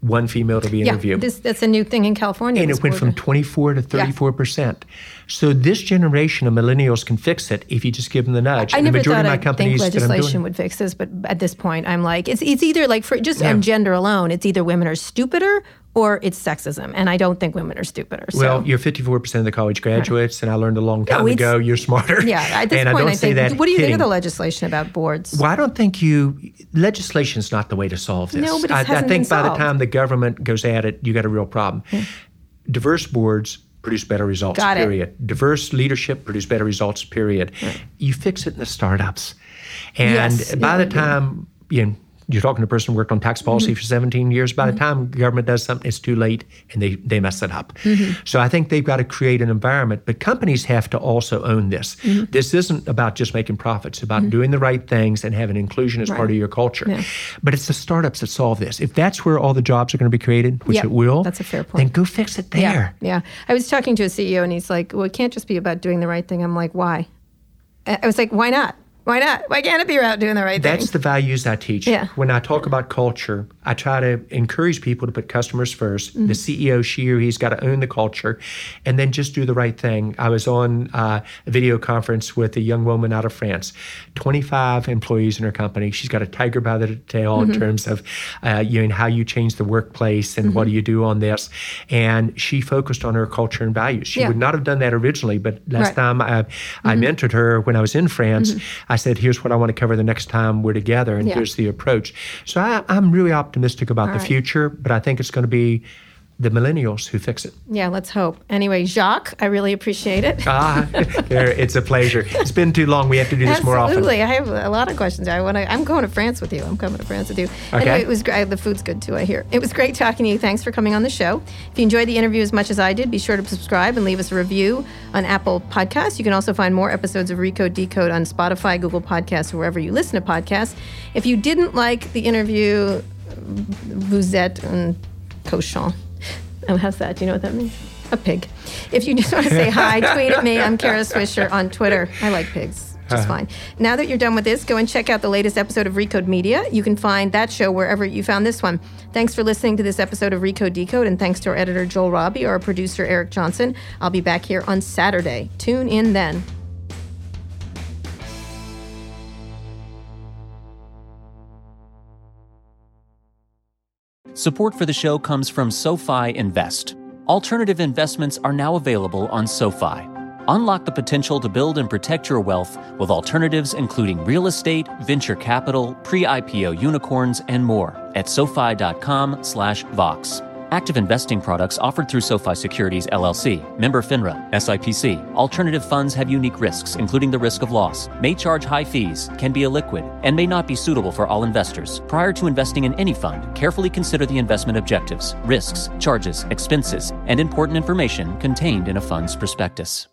C: one female to be
B: Yeah,
C: interviewed.
B: this, that's a new thing in California.
C: and it went from 24 to 34 percent. So this generation of millennials can fix it if you just give them the nudge.
B: I
C: the
B: never
C: majority
B: thought
C: of my
B: I'd think legislation would fix this, but at this point, I'm like, it's it's either like for just on gender alone, it's either women are stupider or it's sexism, and I don't think women are stupider. So.
C: Well, you're 54% of the college graduates, and I learned a long time
B: it's-
C: ago you're smarter.
B: yeah, at this [LAUGHS]
C: and
B: point,
C: I don't
B: I,
C: say
B: think.
C: that
B: what do you think of the legislation about boards?
C: Well, I don't think you legislation is not the way to solve this.
B: No, but it
C: I, I
B: hasn't
C: think
B: been
C: by the time the government goes at it, you got a real problem. Hmm. Diverse boards produce better results.
B: Got it.
C: Diverse leadership produce better results. Period. You fix it in the startups, and
B: Yes,
C: by
B: yeah,
C: the time you know, you're talking to a person who worked on tax policy
B: Mm-hmm.
C: for 17 years. By the time government does something, it's too late, and they they mess it up.
B: Mm-hmm.
C: So I think they've got to create an environment, but companies have to also own this.
B: Mm-hmm.
C: This isn't about just making profits; it's about doing the right things and having inclusion as part of your culture. But it's the startups that solve this. If that's where all the jobs are going to be created, which
B: Yep,
C: it will,
B: that's a fair point.
C: Then go fix it there.
B: yeah. I was talking to a CEO, and he's like, "Well, it can't just be about doing the right thing." I'm like, "Why?" I was like, "Why not? Why not? Why can't it be about doing the right thing?
C: That's the values I teach.
B: Yeah.
C: When I talk about culture, I try to encourage people to put customers 1st
B: Mm-hmm.
C: The CEO, she or he's got to own the culture, and then just do the right thing. I was on uh, a video conference with a young woman out of France, 25 employees in her company. She's got a tiger by the tail
B: Mm-hmm.
C: in terms of uh, you know, how you change the workplace and
B: Mm-hmm.
C: what do you do on this. And she focused on her culture and values. She
B: Yeah.
C: would not have done that originally, but last
B: Right.
C: time I, I mentored her when I was in France, I said, here's what I want to cover the next time we're together, and
B: Yeah.
C: here's the approach. So I, I'm really optimistic about the
B: right.
C: future, but I think it's going to be the millennials who fix it.
B: Yeah, let's hope. Anyway, Jacques, I really appreciate it.
C: Ah, [LAUGHS] it's a pleasure. It's been too long. We have to do this more often.
B: Absolutely, I have a lot of questions. I want to. I'm going to France with you. I'm coming to France with you.
C: Okay.
B: Anyway, it was great. The food's good too. I hear. It was great talking to you. Thanks for coming on the show. If you enjoyed the interview as much as I did, be sure to subscribe and leave us a review on Apple Podcasts. You can also find more episodes of Recode Decode on Spotify, Google Podcasts, or wherever you listen to podcasts. If you didn't like the interview, vous êtes un cochon. Oh, how's that? Do you know what that means? A pig. If you just want to say hi, [LAUGHS] tweet at me. I'm Kara Swisher on Twitter. I like pigs. Just uh-huh. fine. Now that you're done with this, go and check out the latest episode of Recode Media. You can find that show wherever you found this one. Thanks for listening to this episode of Recode Decode, and thanks to our editor Joel Robbie, or our producer Eric Johnson. I'll be back here on Saturday. Tune in then.
A: Support for the show comes from SoFi Invest. Alternative investments are now available on SoFi. Unlock the potential to build and protect your wealth with alternatives including real estate, venture capital, pre-IPO unicorns, and more at sofi.com/vox. Active investing products offered through SoFi Securities LLC, member FINRA, SIPC. Alternative funds have unique risks, including the risk of loss, may charge high fees, can be illiquid, and may not be suitable for all investors. Prior to investing in any fund, carefully consider the investment objectives, risks, charges, expenses, and important information contained in a fund's prospectus.